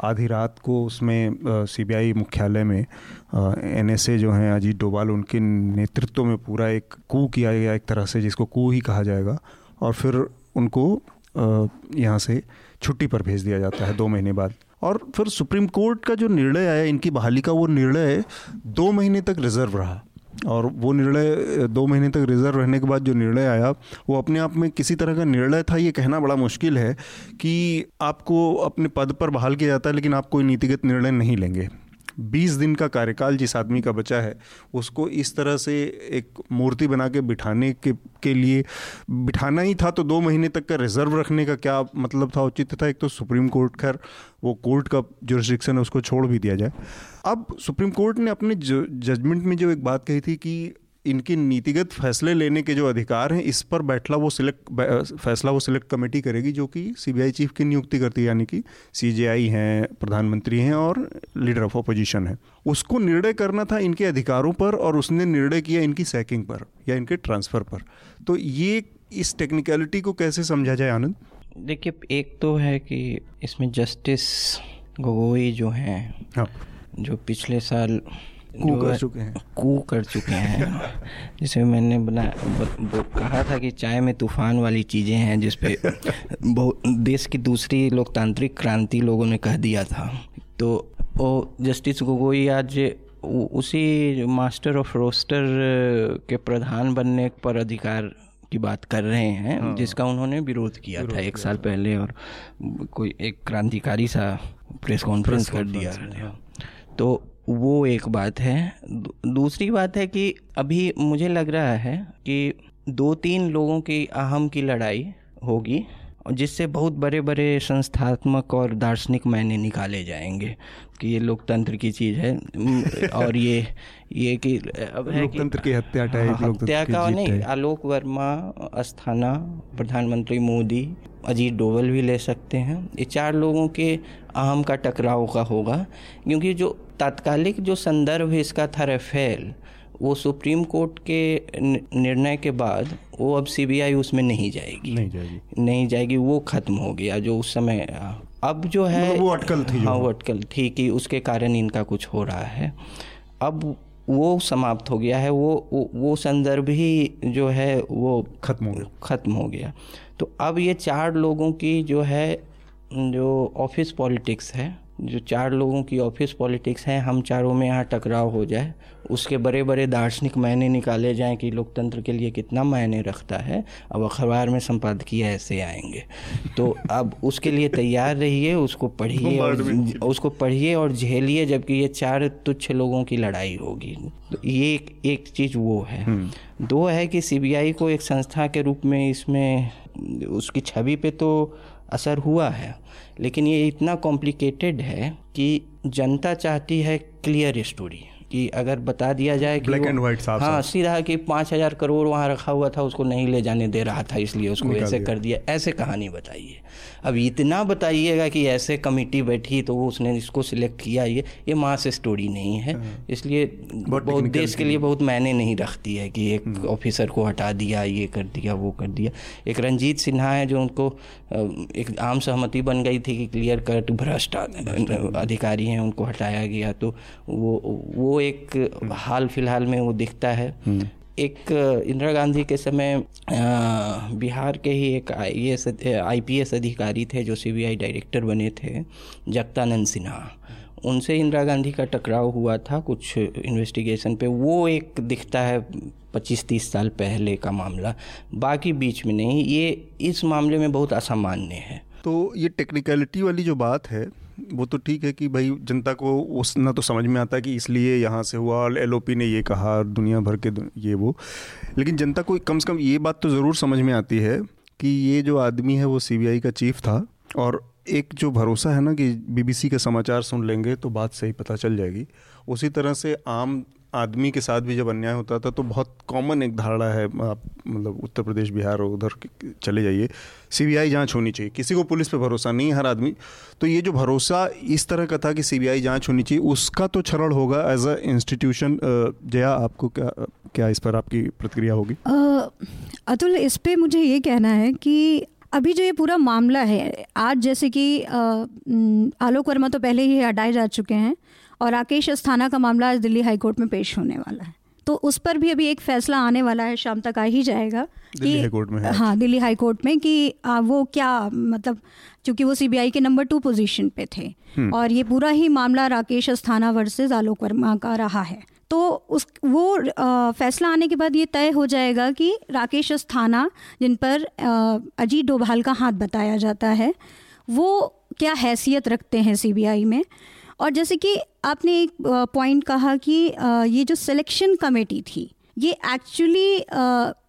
आधी रात को उसमें सीबीआई मुख्यालय में एनएसए जो हैं, अजीत डोभाल, उनके नेतृत्व में पूरा एक कू किया गया एक तरह से, जिसको कू ही कहा जाएगा, और फिर उनको यहाँ से छुट्टी पर भेज दिया जाता है दो महीने बाद। और फिर सुप्रीम कोर्ट का जो निर्णय आया, इनकी बहाली का वो निर्णय दो महीने तक रिज़र्व रहा। और वो निर्णय दो महीने तक रिज़र्व रहने के बाद जो निर्णय आया, वो अपने आप में किसी तरह का निर्णय था? ये कहना बड़ा मुश्किल है कि आपको अपने पद पर बहाल किया जाता है, लेकिन आप कोई नीतिगत निर्णय नहीं लेंगे। बीस दिन का कार्यकाल जिस आदमी का बचा है, उसको इस तरह से एक मूर्ति बना के बिठाने के के लिए, बिठाना ही था तो दो महीने तक का रिज़र्व रखने का क्या मतलब था, उचित था? एक तो सुप्रीम कोर्ट, खैर, वो कोर्ट का जो है, उसको छोड़ भी दिया जाए। अब सुप्रीम कोर्ट ने अपने जजमेंट में जो एक बात कही थी कि इनकी नीतिगत फैसले लेने के जो अधिकार हैं इस पर बैठला वो सिलेक्ट फैसला वो सिलेक्ट कमेटी करेगी जो कि सीबीआई चीफ की नियुक्ति करती है यानी कि सीजेआई हैं प्रधानमंत्री हैं और लीडर ऑफ़ अपोजिशन है। उसको निर्णय करना था इनके अधिकारों पर और उसने निर्णय किया इनकी सैकिंग पर या इनके ट्रांसफ़र पर। तो ये इस टेक्निकलिटी को कैसे समझा जाए आनंद? देखिए एक तो है कि इसमें जस्टिस गोगोई जो हैं हाँ। जो पिछले साल कू कर चुके हैं। कू कर चुके हैं। जिसे मैंने बना ब, ब, कहा था कि चाय में तूफ़ान वाली चीज़ें हैं जिस पे देश की दूसरी लोकतांत्रिक क्रांति लोगों ने कह दिया था। तो वो जस्टिस गोगोई आज उसी मास्टर ऑफ़ रोस्टर के प्रधान बनने पर अधिकार की बात कर रहे हैं हाँ। जिसका उन्होंने विरोध किया था एक साल पहले और कोई एक क्रांतिकारी सा प्रेस कॉन्फ्रेंस कर दिया तो वो एक बात है। दूसरी बात है कि अभी मुझे लग रहा है कि दो तीन लोगों की अहम की लड़ाई होगी जिससे बहुत बड़े बड़े संस्थात्मक और दार्शनिक मायने निकाले जाएँगे कि ये लोकतंत्र की चीज़ है। और ये ये कि अब है लोकतंत्र की हत्या टाइप हाँ, हत्या का नहीं आलोक वर्मा अस्थाना प्रधानमंत्री मोदी अजीत डोवल भी ले सकते हैं। ये चार लोगों के अहम का टकराव का होगा क्योंकि जो तात्कालिक जो संदर्भ इसका था रेफेल वो सुप्रीम कोर्ट के निर्णय के बाद वो अब सीबीआई उसमें नहीं जाएगी। नहीं जाएगी। नहीं जाएगी वो खत्म हो गया जो उस समय अब जो है मतलब वो अटकल थी हाँ वो अटकल थी कि उसके कारण इनका कुछ हो रहा है। अब वो समाप्त हो गया है वो वो, वो संदर्भ ही जो है वो खत्म हो गया। खत्म हो गया। तो अब ये चार लोगों की जो है जो ऑफ़िस पॉलिटिक्स है जो चार लोगों की ऑफ़िस पॉलिटिक्स है हम चारों में यहाँ टकराव हो जाए उसके बड़े बड़े दार्शनिक मायने निकाले जाएँ कि लोकतंत्र के लिए कितना मायने रखता है अब अखबार में संपादकीय ऐसे आएँगे। तो अब उसके लिए तैयार रहिए उसको पढ़िए और उसको पढ़िए और झेलिए जबकि ये चार तुच्छ लोगों की लड़ाई होगी। तो ये एक, एक चीज़ वो है। हम्म। दो है कि सीबीआई को एक संस्था के रूप में इसमें उसकी छवि पे तो असर हुआ है। लेकिन ये इतना कॉम्प्लिकेटेड है कि जनता चाहती है क्लियर स्टोरी कि अगर बता दिया जाए कि Black वो- and white साफ़ हाँ सीधा कि पाँच हज़ार करोड़ वहाँ रखा हुआ था उसको नहीं ले जाने दे रहा था इसलिए उसको ऐसे। कर दिया। ऐसे कहानी बताइए। अब इतना बताइएगा कि ऐसे कमेटी बैठी तो वो उसने इसको सिलेक्ट किया ये ये मास स्टोरी नहीं है। इसलिए बहुत देश के लिए बहुत मायने नहीं रखती है कि एक ऑफिसर को हटा दिया ये कर दिया वो कर दिया। एक रंजीत सिन्हा है जो उनको एक आम सहमति बन गई थी कि क्लियर कट भ्रष्ट अधिकारी हैं उनको हटाया गया। तो वो वो एक हाल फ़िलहाल में वो दिखता है। एक इंदिरा गांधी के समय बिहार के ही एक आई एस आई अधिकारी थे जो सीबीआई डायरेक्टर बने थे जगतानंद सिन्हा। उनसे इंदिरा गांधी का टकराव हुआ था कुछ इन्वेस्टिगेशन पे। वो एक दिखता है पच्चीस तीस साल पहले का मामला। बाकी बीच में नहीं ये इस मामले में बहुत असामान्य है। तो ये टेक्निकलिटी वाली जो बात है वो तो ठीक है कि भाई जनता को उस ना तो समझ में आता कि इसलिए यहाँ से हुआ और एलओपी ने ये कहा दुनिया भर के ये वो। लेकिन जनता को कम से कम ये बात तो ज़रूर समझ में आती है कि ये जो आदमी है वो सीबीआई का चीफ था और एक जो भरोसा है ना कि बीबीसी का समाचार सुन लेंगे तो बात सही पता चल जाएगी। उसी तरह से आम आदमी के साथ भी जब अन्याय होता था तो बहुत कॉमन एक धारणा है, आप मतलब उत्तर प्रदेश, बिहार और उधर चले जाइए। सीबीआई जाँच होनी चाहिए। किसी को पुलिस पे भरोसा नहीं हर आदमी। तो ये जो भरोसा इस तरह का था कि सीबीआई जाँच होनी चाहिए, उसका तो क्षरण होगा एज अ इंस्टीट्यूशन जया, आपको क्या क्या इस पर आपकी प्रतिक्रिया होगी? अतुल, इस पर मुझे ये कहना है कि अभी जो ये पूरा मामला है, आज जैसे कि आलोक वर्मा तो पहले ही हटाए जा चुके हैं। और राकेश अस्थाना का मामला आज दिल्ली हाई कोर्ट में पेश होने वाला है। तो उस पर भी अभी एक फैसला आने वाला है शाम तक आ ही जाएगा दिल्ली हाई कोर्ट में हाँ दिल्ली हाई कोर्ट में कि आ, वो क्या मतलब क्योंकि वो सीबीआई के नंबर टू पोजीशन पे थे। और ये पूरा ही मामला राकेश अस्थाना वर्सेस आलोक वर्मा का रहा है। तो उस वो अ, फैसला आने के बाद ये तय हो जाएगा कि राकेश अस्थाना जिन पर अजीत डोभाल का हाथ बताया जाता है वो क्या हैसियत रखते हैं सीबीआई में? और जैसे कि आपने एक पॉइंट कहा कि ये जो सिलेक्शन कमेटी थी, ये एक्चुअली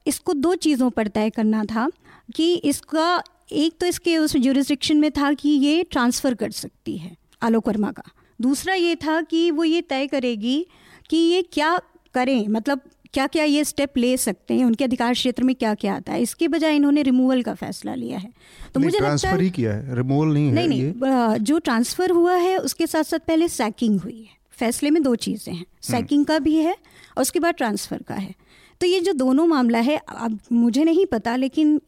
इसको दो चीज़ों पर तय करना था कि इसका, एक तो इसके उस जुरिस्डिक्शन में था कि ये ट्रांसफ़र कर सकती है आलोक वर्मा का। दूसरा ये था कि वो ये तय करेगी कि ये क्या करें मतलब क्या क्या ये स्टेप ले सकते हैं? उनके अधिकार क्षेत्र में क्या क्या आता है? इसके बजाय इन्होंने रिमूवल का फैसला लिया है। तो मुझे लगता ट्रांसफ़र है किया है। रिमूवल नहीं है नहीं ये। नहीं अ, जो ट्रांसफ़र हुआ है उसके साथ साथ पहले सैकिंग हुई है। फैसले में दो चीज़ें हैं। सैकिंग का भी है और उसके बाद ट्रांसफ़र का है। तो ये जो दोनों मामला है अब मुझे नहीं पता लेकिन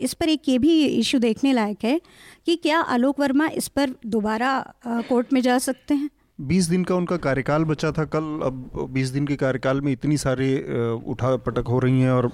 इस पर एक ये भी इशू देखने लायक है कि क्या आलोक वर्मा इस पर दोबारा कोर्ट में जा सकते हैं? बीस दिन का उनका कार्यकाल बचा था कल अब बीस दिन के कार्यकाल में इतनी सारी उठा पटक हो रही हैं और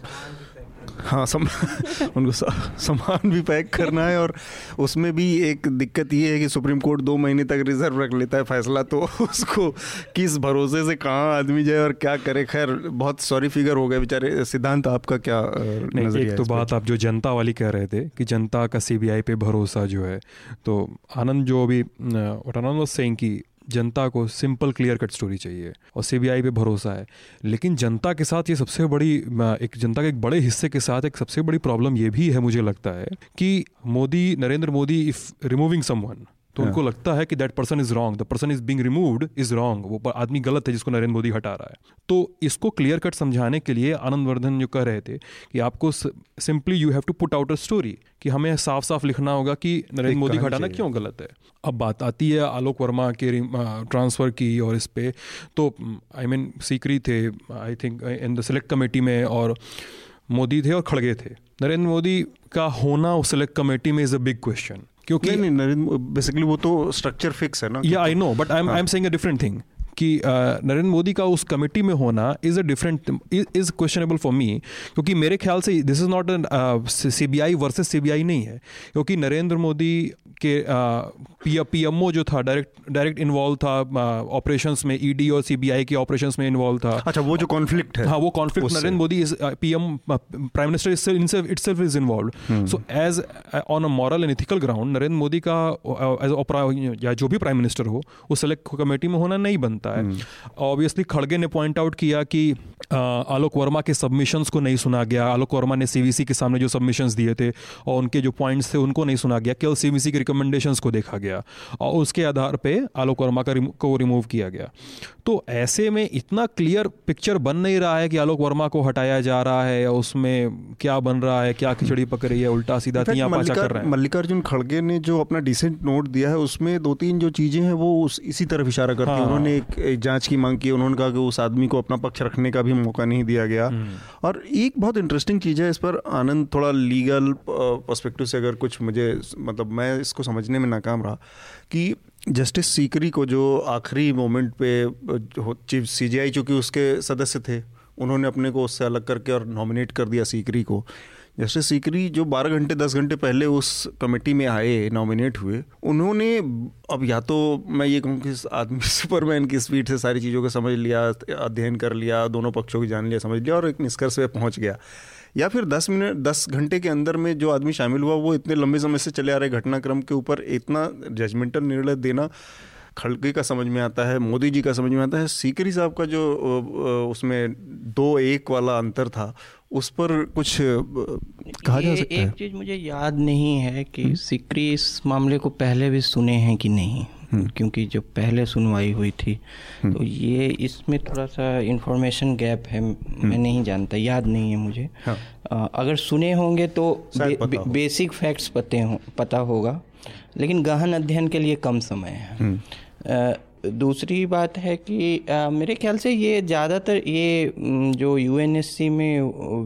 हाँ सम, उनको सामान भी पैक करना है और उसमें भी एक दिक्कत ये है कि सुप्रीम कोर्ट दो महीने तक रिज़र्व रख लेता है फैसला तो उसको किस भरोसे से कहाँ आदमी जाए और क्या करे? खैर बहुत सॉरी फिगर हो गए बेचारे। सिद्धांत आपका क्या नहीं एक तो बात आप जो जनता वाली कह रहे थे कि जनता का सीबीआई पे भरोसा जो है तो आनंद जो अभी व्हाट आनंद सेइंग कि जनता को सिंपल क्लियर कट स्टोरी चाहिए और सीबीआई पे भरोसा है। लेकिन जनता के साथ ये सबसे बड़ी एक जनता के एक बड़े हिस्से के साथ एक सबसे बड़ी प्रॉब्लम ये भी है, मुझे लगता है कि Modi, Narendra Modi if removing someone तो उनको लगता है कि that person is wrong the person is being removed is wrong वो आदमी गलत है जिसको नरेंद्र मोदी हटा रहा है। तो इसको क्लियर कट समझाने के लिए आनंद वर्धन जो कह रहे थे कि आपको simply you have to put out a story कि हमें साफ़ साफ़ लिखना होगा कि नरेंद्र मोदी हटाना क्यों गलत है। अब बात आती है आलोक वर्मा के ट्रांसफ़र की और इस पर तो आई मीन सीकरी थे I think in the select committee में और मोदी थे और खड़गे थे। नरेंद्र मोदी का होना उस सेलेक्ट कमेटी में इज़ अ बिग क्वेश्चन क्योंकि नहीं नहीं नरेंद्र बेसिकली वो तो स्ट्रक्चर फिक्स है ना या I know but I am I am saying a different thing कि अ, नरेंद्र मोदी का उस कमेटी में होना is a different is questionable for me क्योंकि मेरे ख्याल से this is not C B I versus C B I नहीं है क्योंकि नरेंद्र मोदी के पी एम ओ जो था डायरेक्ट डायरेक्ट इन्वॉल्व था ऑपरेशंस में ई डी और सी बी आई के ऑपरेशन में इन्वॉल्व था। अच्छा वो जो कॉन्फ्लिक्ट है हाँ वो conflict Narendra Modi is PM prime minister itself is involve so as on a moral and ethical ground Narendra Modi का एज या जो भी प्राइम मिनिस्टर हो वो सेलेक्ट कमेटी में होना नहीं बनता। सकता है। ऑब्वियसली खड़गे ने पॉइंट आउट किया कि आलोक वर्मा के सबमिशंस को नहीं सुना गया। आलोक वर्मा ने सीवीसी के सामने जो सबमिशंस दिए थे और उनके जो पॉइंट्स थे उनको नहीं सुना गया। केवल सीवीसी के रिकमेंडेशंस को देखा गया और उसके आधार पे आलोक वर्मा का को रिमूव किया गया। तो ऐसे में इतना क्लियर पिक्चर बन नहीं रहा है कि आलोक वर्मा को हटाया जा रहा है या उसमें क्या बन रहा है क्या खिचड़ी पक रही है उल्टा सीधा तिया पाचा कर रहे हैं। मल्लिकार्जुन खड़गे ने जो अपना डिसेंट नोट दिया है उसमें दो तीन जो चीज़ें हैं वो उस इसी तरफ़ इशारा करती हाँ। उन्होंने एक, एक जाँच की मांग की उन्होंने कहा कि उस आदमी को अपना पक्ष रखने का भी मौका नहीं दिया गया हम्म। और एक बहुत इंटरेस्टिंग चीज़ है इस पर आनंद थोड़ा लीगल पर्सपेक्टिव से अगर कुछ मुझे मतलब मैं इसको समझने में नाकाम रहा कि जस्टिस सीकरी को जो आखिरी मोमेंट पे चीफ सी सीजीआई चूँकि उसके सदस्य थे उन्होंने अपने को उससे अलग करके और नॉमिनेट कर दिया सीकरी को जस्टिस सीकरी जो 12 घंटे 10 घंटे पहले उस कमेटी में आए नॉमिनेट हुए, उन्होंने अब या तो मैं ये कहूँ कि आदमी सुपरमैन की स्पीड से सारी चीज़ों को समझ लिया, अध्ययन कर लिया, दोनों पक्षों की जान लिया, समझ लिया और एक निष्कर्ष पे पहुँच गया। या फिर दस मिनट, दस घंटे के अंदर में जो आदमी शामिल हुआ, वो इतने लंबे समय से चले आ रहे घटनाक्रम के ऊपर, इतना जजमेंटल निर्णय देना खड़गे का समझ में आता है मोदी जी का समझ में आता है सीकरी साहब का जो उसमें दो एक वाला अंतर था उस पर कुछ कहा जा सकता है एक चीज़ मुझे याद नहीं है कि हम्म। सीकरी इस मामले को पहले भी सुने हैं कि नहीं हम्म। क्योंकि जो पहले सुनवाई हुई थी हम्म। तो ये इसमें थोड़ा सा इंफॉर्मेशन गैप है मैं नहीं जानता याद नहीं है मुझे हाँ। आ, अगर सुने होंगे तो बे, बे, बेसिक फैक्ट्स पते हो पता होगा लेकिन गहन अध्ययन के लिए कम समय है दूसरी बात है कि आ, मेरे ख्याल से ये ज़्यादातर ये जो यूएनएससी में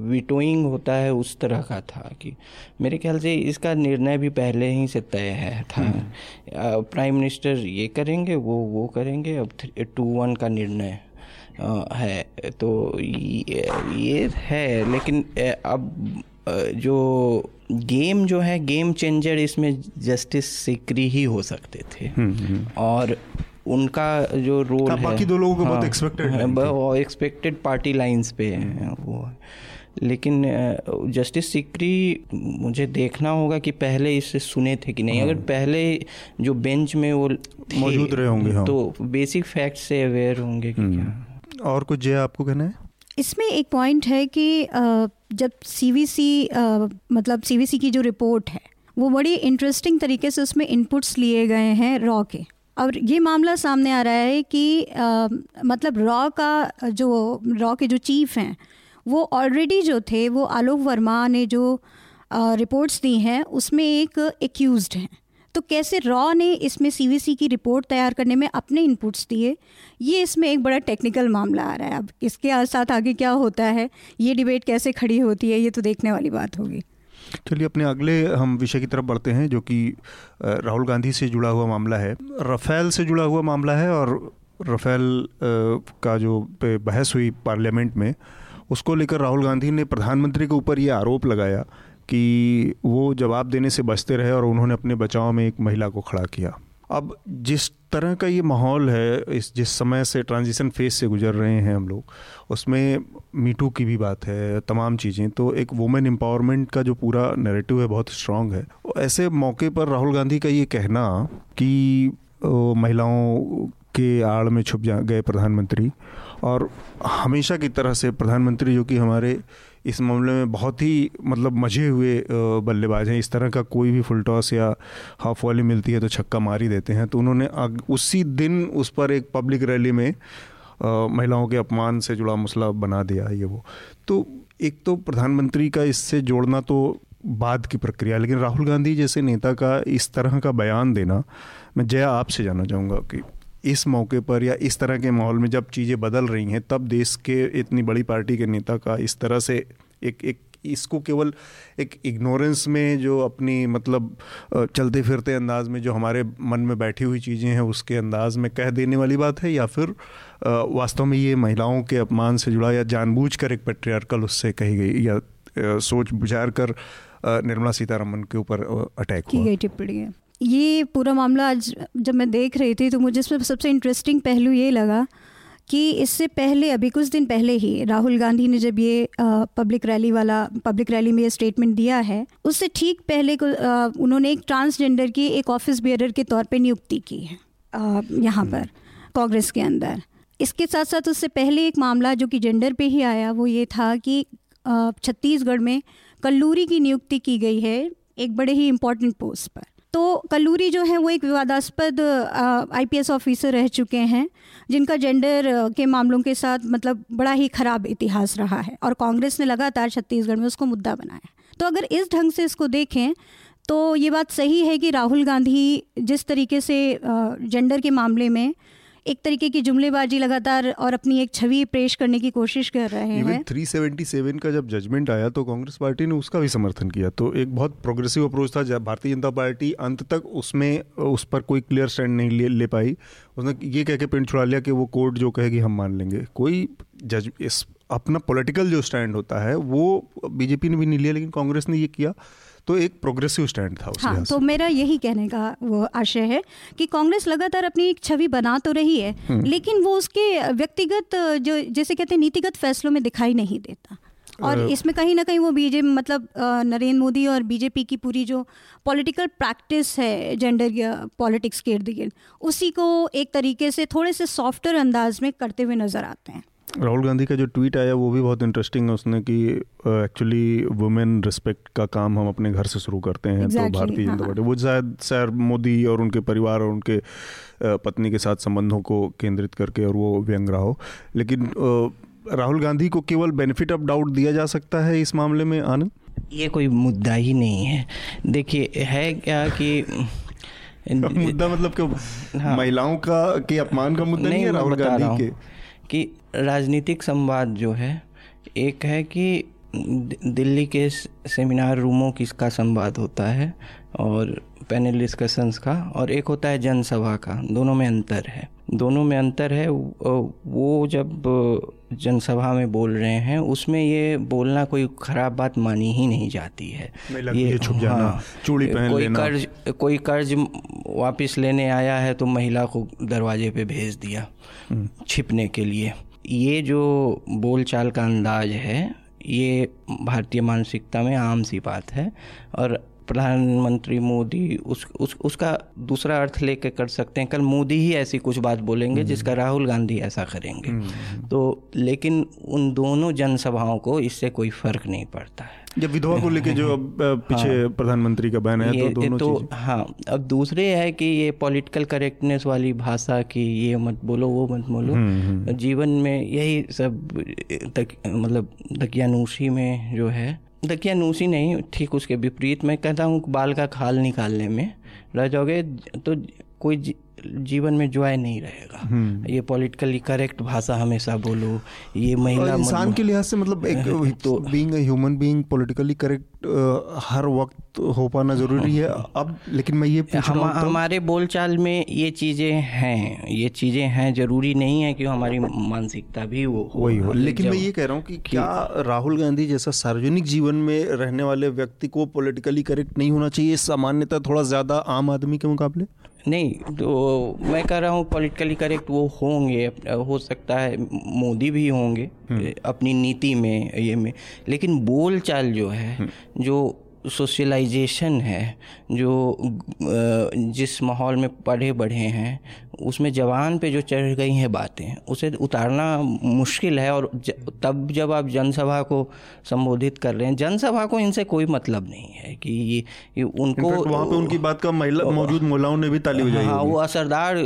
विटोइंग होता है उस तरह का था कि मेरे ख्याल से इसका निर्णय भी पहले ही से तय है था हम्म। प्राइम मिनिस्टर ये करेंगे वो वो करेंगे अब टू वन का निर्णय है तो ये, ये है लेकिन अब जो गेम जो है गेम चेंजर इसमें जस्टिस सिकरी ही हो सकते थे हम्म, हम्म। और उनका जो रोल है बाकी दो लोगों को हाँ, बहुत एक्सपेक्टेड है एक्सपेक्टेड पार्टी लाइंस पे है वो लेकिन जस्टिस सिकरी मुझे देखना होगा कि पहले इससे सुने थे कि नहीं अगर हाँ। पहले जो बेंच में वो मौजूद रहे होंगे हाँ। तो बेसिक फैक्ट से अवेयर होंगे कि हम्म। क्या और कुछ जो आपको कहना है इसमें एक पॉइंट है कि जब सीवीसी मतलब सीवीसी की जो रिपोर्ट है वो बड़ी इंटरेस्टिंग तरीके से उसमें इनपुट्स लिए गए हैं रॉ के। और ये मामला सामने आ रहा है कि आ, मतलब रॉ का जो रॉ के जो चीफ हैं वो ऑलरेडी जो थे वो आलोक वर्मा ने जो रिपोर्ट्स दी हैं उसमें एक एक्यूज हैं। तो कैसे रॉ ने इसमें सीवीसी की रिपोर्ट तैयार करने में अपने इनपुट्स दिए? ये इसमें एक बड़ा टेक्निकल मामला आ रहा है अब। इसके साथ आगे क्या होता है? ये डिबेट कैसे खड़ी होती है? ये तो देखने वाली बात होगी। चलिए, अपने अगले हम विषय की तरफ़ बढ़ते हैं, जो कि राहुल गांधी से जुड़ा हुआ मामला है। रफ़ेल से जुड़ा हुआ मामला है और रफ़ेल का जो बहस हुई पार्लियामेंट में, उसको लेकर राहुल गांधी ने प्रधानमंत्री के ऊपर ये आरोप लगाया कि वो जवाब देने से बचते रहे और उन्होंने अपने बचाव में एक महिला को खड़ा किया। अब जिस तरह का ये माहौल है, इस, जिस समय से ट्रांजिशन फ़ेज़ से गुजर रहे हैं हम लोग, उसमें मीटू की भी बात है, तमाम चीज़ें तो एक वुमेन एम्पावरमेंट का जो पूरा नैरेटिव है बहुत स्ट्रांग है। ऐसे मौके पर राहुल गांधी का ये कहना कि महिलाओं के आड़ में छुप जा, गए प्रधानमंत्री और हमेशा की तरह से प्रधानमंत्री जो कि हमारे इस मामले में बहुत ही मतलब मज़े हुए बल्लेबाज हैं। इस तरह का कोई भी फुल टॉस या हाफ़ वॉली मिलती है तो छक्का मार ही देते हैं। तो उन्होंने उसी दिन उस पर एक पब्लिक रैली में महिलाओं के अपमान से जुड़ा मसला बना दिया ये वो। तो एक तो प्रधानमंत्री का इससे जोड़ना तो बाद की प्रक्रिया, लेकिन राहुल गांधी जैसे नेता का इस तरह का बयान देना, मैं जया आपसे जानना चाहूँगा कि इस मौके पर या इस तरह के माहौल में जब चीज़ें बदल रही हैं तब देश के इतनी बड़ी पार्टी के नेता का इस तरह से एक एक इसको केवल एक इग्नोरेंस में जो अपनी मतलब चलते फिरते अंदाज में जो हमारे मन में बैठी हुई चीज़ें हैं उसके अंदाज में कह देने वाली बात है या फिर वास्तव में ये महिलाओं के अपमान से जुड़ा या जानबूझकर एक पेट्रियार्कल उससे कही गई या सोच बुझार कर निर्मला सीतारमन के ऊपर अटैक की गई टिप्पणी है। ये पूरा मामला आज जब मैं देख रही थी तो मुझे इसमें सबसे इंटरेस्टिंग पहलू ये लगा कि इससे पहले अभी कुछ दिन पहले ही राहुल गांधी ने जब ये पब्लिक रैली वाला पब्लिक रैली में ये स्टेटमेंट दिया है उससे ठीक पहले को आ, उन्होंने एक ट्रांसजेंडर की एक ऑफ़िस बेयरर के तौर पे नियुक्ति की है यहाँ पर कांग्रेस के अंदर। इसके साथ साथ उससे पहले एक मामला जो कि जेंडर पे ही आया वो ये था कि छत्तीसगढ़ में कल्लूरी की नियुक्ति की गई है एक बड़े ही इम्पोर्टेंट पोस्ट पर। तो कल्लूरी जो है, वो एक विवादास्पद आईपीएस ऑफिसर रह चुके हैं, जिनका जेंडर के मामलों के साथ मतलब बड़ा ही खराब इतिहास रहा है और कांग्रेस ने लगातार छत्तीसगढ़ में उसको मुद्दा बनाया तो अगर इस ढंग से इसको देखें तो ये बात सही है कि राहुल गांधी जिस तरीके से जेंडर के मामले में एक तरीके की जुमलेबाजी लगातार और अपनी एक छवि पेश करने की कोशिश कर रहे हैं। 377 का जब जजमेंट आया तो कांग्रेस पार्टी ने उसका भी समर्थन किया। तो एक बहुत प्रोग्रेसिव अप्रोच था जब भारतीय जनता पार्टी अंत तक उसमें उस पर कोई क्लियर स्टैंड नहीं ले, ले पाई। उसने ये कह के पिंड छुड़ा लिया कि वो कोर्ट जो कहेगी हम मान लेंगे। कोई जज इस अपना पॉलिटिकल जो स्टैंड होता है वो बीजेपी ने भी नहीं लिया लेकिन कांग्रेस ने ये किया। तो एक प्रोग्रेसिव स्टैंड था हाँ तो मेरा यही कहने का वो आशय है कि कांग्रेस लगातार अपनी एक छवि बना तो रही है हम्म। लेकिन वो उसके व्यक्तिगत जो जैसे कहते हैं नीतिगत फैसलों में दिखाई नहीं देता। और इसमें कहीं ना कहीं वो बीजेपी मतलब नरेंद्र मोदी और बीजेपी की पूरी जो पॉलिटिकल प्रैक्टिस है जेंडर या पॉलिटिक्स के इर्द गिर्द उसी को एक तरीके से थोड़े से सॉफ्टर अंदाज में करते हुए नज़र आते हैं। राहुल गांधी का जो ट्वीट आया वो भी बहुत इंटरेस्टिंग है उसने कि एक्चुअली वुमेन रिस्पेक्ट का काम हम अपने घर से शुरू करते हैं तो exactly, तो भारतीय जनता हाँ। पार्टी। वो शायद सर मोदी और उनके परिवार और उनके पत्नी के साथ संबंधों को केंद्रित करके और वो व्यंग रहा हो। लेकिन राहुल गांधी को केवल बेनिफिट ऑफ़ डाउट दिया जा सकता है इस मामले में आनंद? ये कोई मुद्दा ही नहीं है। देखिए है क्या कि मुद्दा मतलब कि हाँ, महिलाओं का के अपमान का मुद्दा नहीं, नहीं है राहुल गांधी के। कि राजनीतिक संवाद जो है, एक है कि दिल्ली के सेमिनार रूमों किसका संवाद होता है और पैनल डिस्कशंस का, और एक होता है जनसभा का। दोनों में अंतर है। दोनों में अंतर है, वो जब जनसभा में बोल रहे हैं उसमें ये बोलना कोई ख़राब बात मानी ही नहीं जाती है ये छुप जाना हाँ, चूड़ी पहन कोई लेना। कर्ज कोई कर्ज वापस लेने आया है तो महिला को दरवाजे पे भेज दिया हम्म। छिपने के लिए ये जो बोलचाल का अंदाज है ये भारतीय मानसिकता में आम सी बात है और प्रधानमंत्री मोदी उस, उस उसका दूसरा अर्थ लेके कर सकते हैं। कल मोदी ही ऐसी कुछ बात बोलेंगे हम्म। जिसका राहुल गांधी ऐसा करेंगे। हम्म। तो लेकिन उन दोनों जनसभाओं को इससे कोई फ़र्क नहीं पड़ता है। जब विधवा को लेके जो अब पीछे हाँ, प्रधानमंत्री का बयान है तो दोनों तो हाँ अब दूसरे है कि ये पॉलिटिकल करेक्टनेस वाली भाषा की ये मत बोलो वो मत बोलो। हम्म, जीवन में यही सब तक, मतलब दकियानूसी में जो है दकियानूसी नहीं, ठीक, उसके विपरीत मैं कहता हूँ, बाल का खाल निकालने में। रह जाओगे तो कोई जीवन में जॉय नहीं रहेगा। हम्म। ये पॉलिटिकली करेक्ट भाषा हमेशा बोलो ये महिला इंसान के लिहाज से मतलब एक तो being human being politically correct हर वक्त हो पाना ज़रूरी है। अब लेकिन मैं ये हम तो, हमारे बोलचाल में ये चीज़ें हैं ये चीज़ें हैं ज़रूरी नहीं है कि हमारी मानसिकता भी वो वही हो। लेकिन मैं ये कह रहा हूँ कि क्या राहुल गांधी जैसा सार्वजनिक जीवन में रहने वाले व्यक्ति को पॉलिटिकली करेक्ट नहीं होना चाहिए? सामान्यता थोड़ा ज़्यादा आम आदमी के मुकाबले? नहीं तो मैं कह रहा हूँ पॉलिटिकली करेक्ट वो होंगे हो सकता है मोदी भी होंगे हम्म। अपनी नीति में ये में लेकिन बोल चाल जो है हम्म। जो सोशलाइजेशन है जो जिस माहौल में पढ़े बढ़े हैं उसमें जवान पे जो चढ़ गई हैं बातें उसे उतारना मुश्किल है और ज, तब जब आप जनसभा को संबोधित कर रहे हैं जनसभा को इनसे कोई मतलब नहीं है कि ये, ये उनको वहाँ पे उनकी बात का महिला मौजूद महिलाओं ने भी ताली बजाई हाँ वो असरदार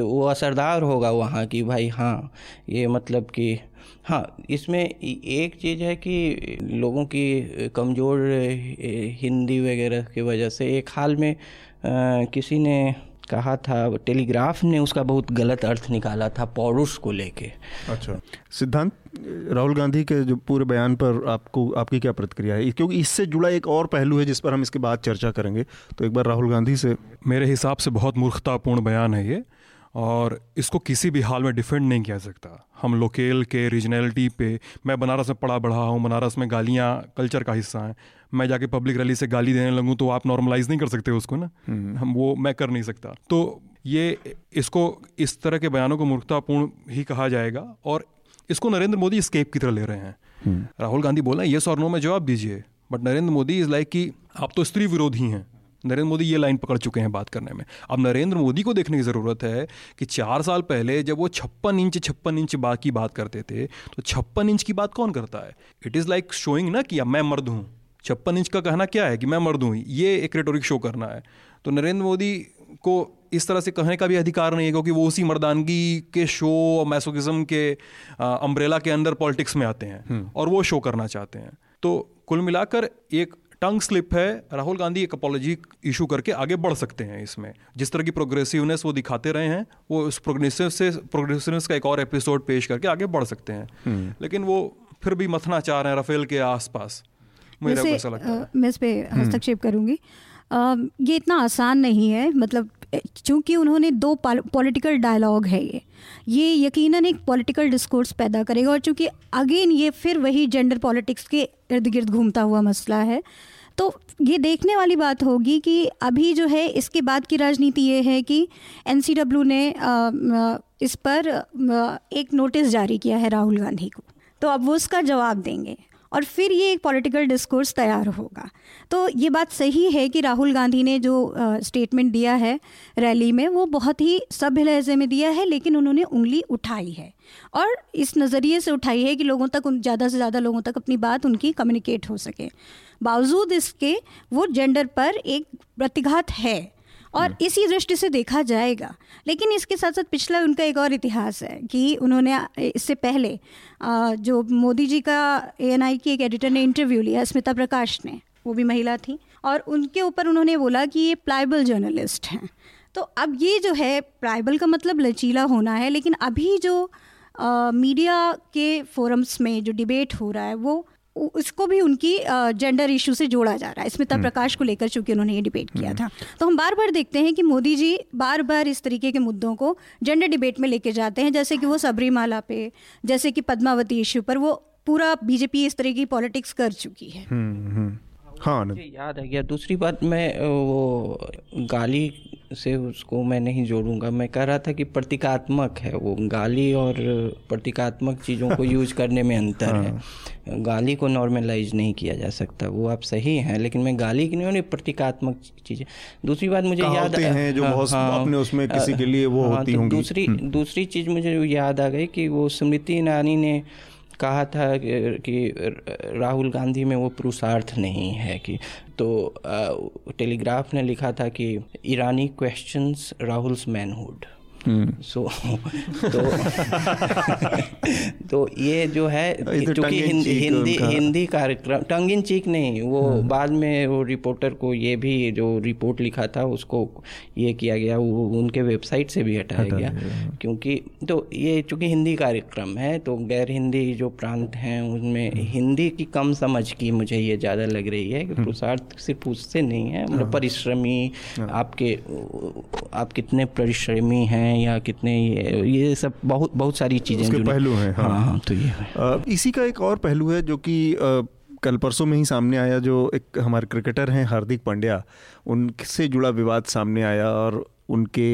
वो असरदार होगा वहाँ की भाई हाँ ये मतलब कि हाँ इसमें एक चीज़ है कि लोगों की कमज़ोर हिंदी वगैरह की वजह से एक हाल में आ, किसी ने कहा था टेलीग्राफ ने उसका बहुत गलत अर्थ निकाला था पौरुष को लेके। अच्छा। सिद्धांत राहुल गांधी के जो पूरे बयान पर आपको आपकी क्या प्रतिक्रिया है? क्योंकि इससे जुड़ा एक और पहलू है जिस पर हम इसके बाद चर्चा करेंगे। तो एक बार राहुल गांधी से मेरे हिसाब से बहुत मूर्खतापूर्ण बयान है ये और इसको किसी भी हाल में डिफेंड नहीं किया सकता। हम लोकेल के रीजनैलिटी पे मैं बनारस में पढ़ा बढ़ा हूँ बनारस में गालियाँ कल्चर का हिस्सा हैं। मैं जाके पब्लिक रैली से गाली देने लगूँ तो आप नॉर्मलाइज नहीं कर सकते उसको ना? हम्म। हम वो मैं कर नहीं सकता। तो ये इसको इस तरह के बयानों को मूर्खतापूर्ण ही कहा जाएगा और इसको नरेंद्र मोदी स्केप की तरह ले रहे हैं। हम्म। राहुल गांधी बोल रहे हैं ये और नो में जवाब दीजिए। But Narendra Modi is like कि आप तो स्त्री विरोधी हैं। नरेंद्र मोदी ये लाइन पकड़ चुके हैं बात करने में। अब नरेंद्र मोदी को देखने की ज़रूरत है कि चार साल पहले जब वो छप्पन इंच छप्पन इंच बात की बात करते थे तो छप्पन इंच की बात कौन करता है? इट इज़ लाइक शोइंग ना कि मैं मर्द हूँ। छप्पन इंच का कहना क्या है कि मैं मर्द हूँ ये एक रेटोरिक शो करना है। तो नरेंद्र मोदी को इस तरह से कहने का भी अधिकार नहीं है क्योंकि वो उसी मर्दानगी के शो और मैसोकिज्म के अम्ब्रेला के अंदर पॉलिटिक्स में आते हैं हम्म। और वो शो करना चाहते हैं। तो कुल मिलाकर एक टंग स्लिप है राहुल गांधी एक अपॉलोजी इशू करके आगे बढ़ सकते हैं इसमें। जिस तरह की प्रोग्रेसिवनेस वो दिखाते रहे हैं वो उस प्रोग्रेसिव से प्रोग्रेसिवनेस का एक और एपिसोड पेश करके आगे बढ़ सकते हैं। हम्म। लेकिन वो फिर भी मथना चाह रहे हैं रफेल के आसपास। मेरा ऐसा लगता है। मैं इस पे हम्म। हस्तक्षेप करूँगी। ये इतना आसान नहीं है मतलब चूँकि उन्होंने दो पॉलिटिकल डायलॉग है ये ये यकीनन एक पॉलिटिकल डिस्कोर्स पैदा करेगा और चूँकि अगेन ये फिर वही जेंडर पॉलिटिक्स के इर्द गिर्द घूमता हुआ मसला है तो ये देखने वाली बात होगी कि अभी जो है इसके बाद की राजनीति ये है कि एनसीडब्ल्यू ने इस पर एक नोटिस जारी किया है राहुल गांधी को। तो अब वो उसका जवाब देंगे। और फिर ये एक पॉलिटिकल डिस्कोर्स तैयार होगा। तो ये बात सही है कि राहुल गांधी ने जो स्टेटमेंट दिया है रैली में, वो बहुत ही सभ्य लहजे में दिया है, लेकिन उन्होंने उंगली उठाई है। और इस नज़रिए से उठाई है कि लोगों तक ज़्यादा से ज़्यादा लोगों तक अपनी बात उनकी कम्युनिकेट हो सके। बावजूद इसके, वो जेंडर पर एक प्रतिघात है। और। इसी दृष्टि से देखा जाएगा। लेकिन इसके साथ साथ पिछला उनका एक और इतिहास है कि उन्होंने इससे पहले जो मोदी जी का ए की एक एडिटर ने इंटरव्यू लिया स्मिता प्रकाश ने वो भी महिला थी। और उनके ऊपर उन्होंने बोला कि ये प्लाइबल जर्नलिस्ट हैं। तो अब ये जो है प्राइबल का मतलब लचीला होना है लेकिन अभी जो मीडिया के फोरम्स में जो डिबेट हो रहा है वो उसको भी उनकी जेंडर इशू से जोड़ा जा रहा है स्मिता हम्म। प्रकाश को लेकर चूँकि उन्होंने ये डिबेट किया हम्म। था तो हम बार बार देखते हैं कि मोदी जी बार बार इस तरीके के मुद्दों को जेंडर डिबेट में लेके जाते हैं जैसे कि वो सबरीमाला पे जैसे कि पद्मावती इशू पर वो पूरा बीजेपी इस तरह की पॉलिटिक्स कर चुकी है हम्म, हाँ मुझे याद आ गया। दूसरी बात मैं वो गाली से उसको मैं नहीं जोड़ूँगा। मैं कह रहा था कि प्रतीकात्मक है वो। गाली और प्रतीकात्मक चीज़ों को यूज़ करने में अंतर हाँ। है। गाली को नॉर्मलाइज नहीं किया जा सकता। वो आप सही हैं लेकिन मैं गाली की नहीं प्रतीकात्मक चीज़ें। दूसरी बात मुझे याद हैं जो हाँ, बहुत हाँ, अपने उसमें किसी के लिए वो हाँ, होती तो होंगी। दूसरी हम्म। दूसरी चीज़ मुझे याद आ गई कि वो स्मृति ईरानी ने कहा था कि राहुल गांधी में वो पुरुषार्थ नहीं है कि तो टेलीग्राफ ने लिखा था कि Irani questions Rahul's manhood so hmm. तो तो ये जो है तो क्योंकि हिंदी हिंदी हिंदी कार्यक्रम टंग इन चीक नहीं वो हम्म। बाद में वो रिपोर्टर को ये भी जो रिपोर्ट लिखा था उसको ये किया गया वो उनके वेबसाइट से भी हटाया गया क्योंकि तो ये चूँकि हिंदी कार्यक्रम है तो गैर हिंदी जो प्रांत हैं उनमें हम्म। हिंदी की कम समझ की मुझे ये ज़्यादा लग रही है कि पुरुषार्थ सिर्फ़ उससे नहीं है मतलब हाँ। परिश्रमी हाँ। आपके आप कितने परिश्रमी हैं या कितने ये ये सब बहुत बहुत सारी चीज़ें पहलू हैं हाँ।, हाँ, हाँ तो ये आ, इसी का एक और पहलू है जो कि कल परसों में ही सामने आया जो एक हमारे क्रिकेटर हैं हार्दिक पांड्या उनसे जुड़ा विवाद सामने आया और उनके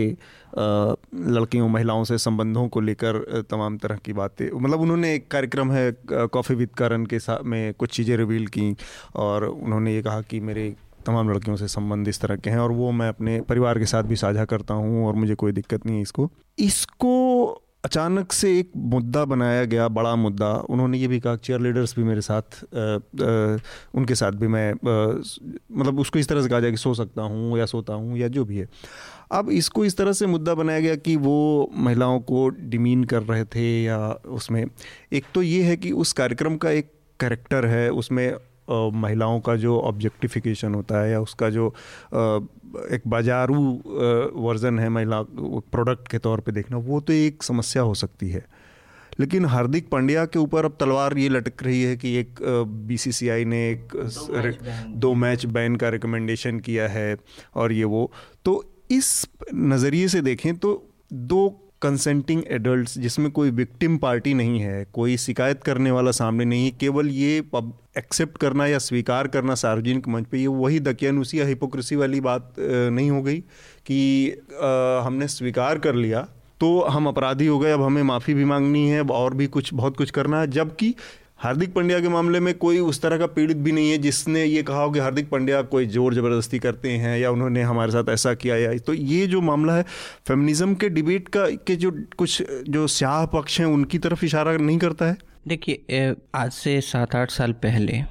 लड़कियों महिलाओं से संबंधों को लेकर तमाम तरह की बातें मतलब उन्होंने एक कार्यक्रम है कॉफ़ी विद करण के साथ में कुछ चीज़ें रिवील की और उन्होंने ये कहा कि मेरे तमाम लड़कियों से संबंध इस तरह के हैं और वो मैं अपने परिवार के साथ भी साझा करता हूँ और मुझे कोई दिक्कत नहीं है इसको। इसको अचानक से एक मुद्दा बनाया गया बड़ा मुद्दा। उन्होंने ये भी कहा चेयर लीडर्स भी मेरे साथ आ, आ, उनके साथ भी मैं आ, मतलब उसको इस तरह से कहा जाए कि सो सकता हूँ या सोता हूँ या जो भी है। अब इसको इस तरह से मुद्दा बनाया गया कि वो महिलाओं को डिमीन कर रहे थे या उसमें। एक तो ये है कि उस कार्यक्रम का एक करेक्टर है उसमें महिलाओं का जो ऑब्जेक्टिफिकेशन होता है या उसका जो एक बाजारू वर्जन है महिला प्रोडक्ट के तौर पे देखना वो तो एक समस्या हो सकती है। लेकिन हार्दिक पांड्या के ऊपर अब तलवार ये लटक रही है कि एक बीसीसीआई ने एक दो मैच बैन का रिकमेंडेशन किया है और ये वो। तो इस नज़रिए से देखें तो दो कंसेंटिंग एडल्ट्स जिसमें कोई विक्टिम पार्टी नहीं है कोई शिकायत करने वाला सामने नहीं है केवल ये एक्सेप्ट करना या स्वीकार करना सार्वजनिक मंच पे ये वही दकियानुसी या हिपोक्रेसी वाली बात नहीं हो गई कि आ, हमने स्वीकार कर लिया तो हम अपराधी हो गए अब हमें माफ़ी भी मांगनी है और भी कुछ बहुत कुछ करना है जबकि हार्दिक पंड्या के मामले में कोई उस तरह का पीड़ित भी नहीं है जिसने ये कहा हो कि हार्दिक पंड्या कोई ज़ोर ज़बरदस्ती करते हैं या उन्होंने हमारे साथ ऐसा किया या तो ये जो मामला है फेमिनिज्म के डिबेट का के जो कुछ, जो स्याह पक्ष हैं, उनकी तरफ़ इशारा नहीं करता है? देखिए आज से सात आठ साल पहले,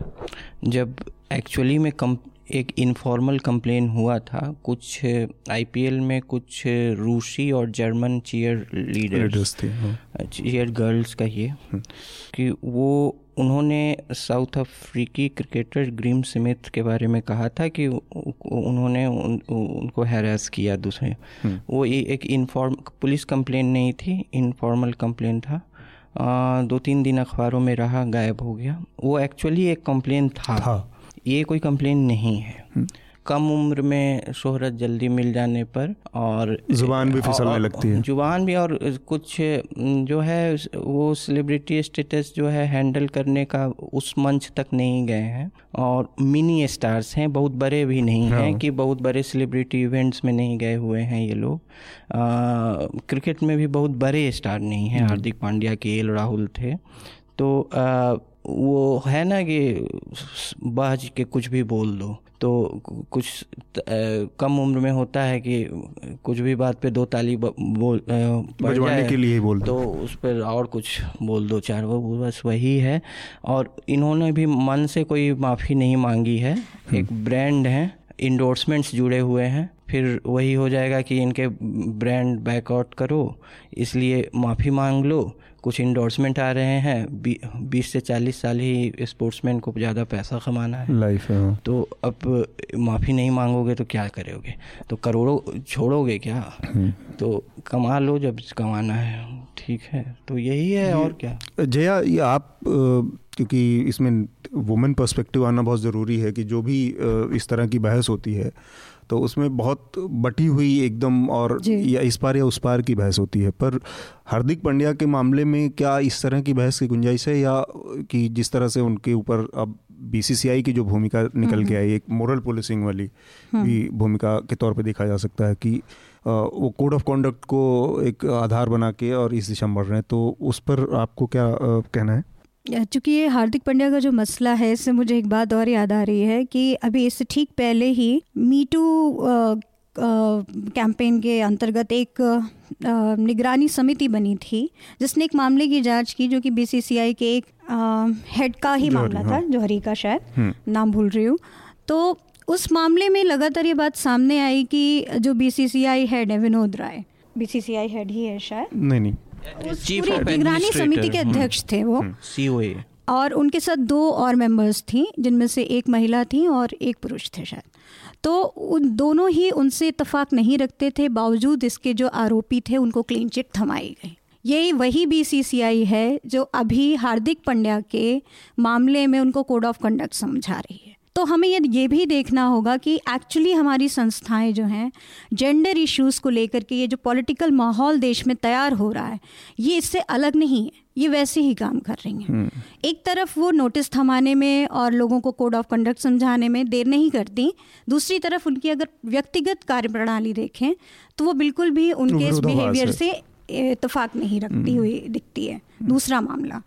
जब एक्चुअली में कम एक इनफॉर्मल कंप्लेन हुआ था कुछ आईपीएल में कुछ रूसी और जर्मन चीयर लीडर्स थे चीयर गर्ल्स का ये कि वो उन्होंने साउथ अफ्रीकी क्रिकेटर ग्रीम स्मिथ के बारे में कहा था कि उन्होंने उन, उनको हैरेस किया दूसरे। वो एक इनफॉर्म पुलिस कंप्लेन नहीं थी इनफॉर्मल कंप्लेन था। आ, दो तीन दिन अखबारों में रहा गायब हो गया। वो एक्चुअली एक कंप्लेन था, था। ये कोई कंप्लेन नहीं है हम्म। कम उम्र में शोहरत जल्दी मिल जाने पर और ज़ुबान भी फिसलने लगती है ज़ुबान भी और कुछ जो है वो सेलिब्रिटी स्टेटस जो है हैंडल करने का उस मंच तक नहीं गए हैं और मिनी स्टार्स हैं बहुत बड़े भी नहीं हैं हाँ। कि बहुत बड़े सेलिब्रिटी इवेंट्स में नहीं गए हुए हैं ये लोग क्रिकेट में भी बहुत बड़े स्टार नहीं हैं हम्म। हार्दिक पांड्या के एल राहुल थे तो आ, वो है ना कि बाज के कुछ भी बोल दो। तो कुछ त, आ, कम उम्र में होता है कि कुछ भी बात पे दो ताली बोल जाए के लिए बोल तो उस पर और कुछ बोल दो चार वो बस वही है। और इन्होंने भी मन से कोई माफ़ी नहीं मांगी है। हम्म। एक ब्रांड है इंडोर्समेंट्स जुड़े हुए हैं। फिर वही हो जाएगा कि इनके ब्रांड बैकआउट करो इसलिए माफ़ी मांग लो। कुछ इंडोर्समेंट आ रहे हैं। बीस से चालीस साल ही स्पोर्ट्समैन को ज़्यादा पैसा कमाना है। लाइफ है हाँ। तो अब माफ़ी नहीं मांगोगे तो क्या करोगे? तो करोड़ों छोड़ोगे क्या? हम्म। तो कमा लो जब कमाना है। ठीक है। तो यही है और क्या? जया ये आप क्योंकि इसमें वुमेन पर्सपेक्टिव आना बहुत ज़रूरी है कि जो भी इस तरह की बहस होती है तो उसमें बहुत बटी हुई एकदम और या इस पार या उस पार की बहस होती है। पर हार्दिक पांड्या के मामले में क्या इस तरह की बहस की गुंजाइश है या कि जिस तरह से उनके ऊपर अब बीसीसीआई की जो भूमिका निकल हम्म, के आई एक मोरल पुलिसिंग वाली हम्म। भी भूमिका के तौर पे देखा जा सकता है कि वो कोड ऑफ़ कॉन्डक्ट को एक आधार बना के और इस दिशा में बढ़ रहे हैं। तो उस पर आपको क्या कहना है? चूँकि ये हार्दिक पांड्या का जो मसला है इससे मुझे एक बात और याद आ रही है कि अभी इससे ठीक पहले ही मीटू कैंपेन के अंतर्गत एक निगरानी समिति बनी थी जिसने एक मामले की जाँच की जो कि बीसीसीआई के एक हेड का ही मामला हाँ। था जौहरी का शायद हम्म। नाम भूल रही हूँ तो उस मामले में लगातार ये बात सामने आई कि जो बीसीसीआई हेड है विनोद राय बीसीसीआई हेड ही है शायद नहीं नहीं चीफ निगरानी समिति के अध्यक्ष थे वो। सीओए हम्म, और उनके साथ दो और मेंबर्स थी जिनमें से एक महिला थी और एक पुरुष थे शायद। तो उन दोनों ही उनसे इतफाक नहीं रखते थे बावजूद इसके जो आरोपी थे उनको क्लीन चिट थमाई गई। यही वही बीसीसीआई है जो अभी हार्दिक पंड्या के मामले में उनको कोड ऑफ़ कंडक्ट समझा रही है। तो हमें ये ये भी देखना होगा कि एक्चुअली हमारी संस्थाएँ जो हैं जेंडर इश्यूज़ को लेकर के ये जो पॉलिटिकल माहौल देश में तैयार हो रहा है ये इससे अलग नहीं है ये वैसे ही काम कर रही हैं हम्म। एक तरफ़ वो नोटिस थमाने में और लोगों को कोड ऑफ़ कंडक्ट समझाने में देर नहीं करती दूसरी तरफ़ उनकी अगर व्यक्तिगत कार्यप्रणाली देखें तो वो बिल्कुल भी उनके इस बिहेवियर से इतफाक नहीं रखती हम्म। हुई दिखती है हम्म। दूसरा मामला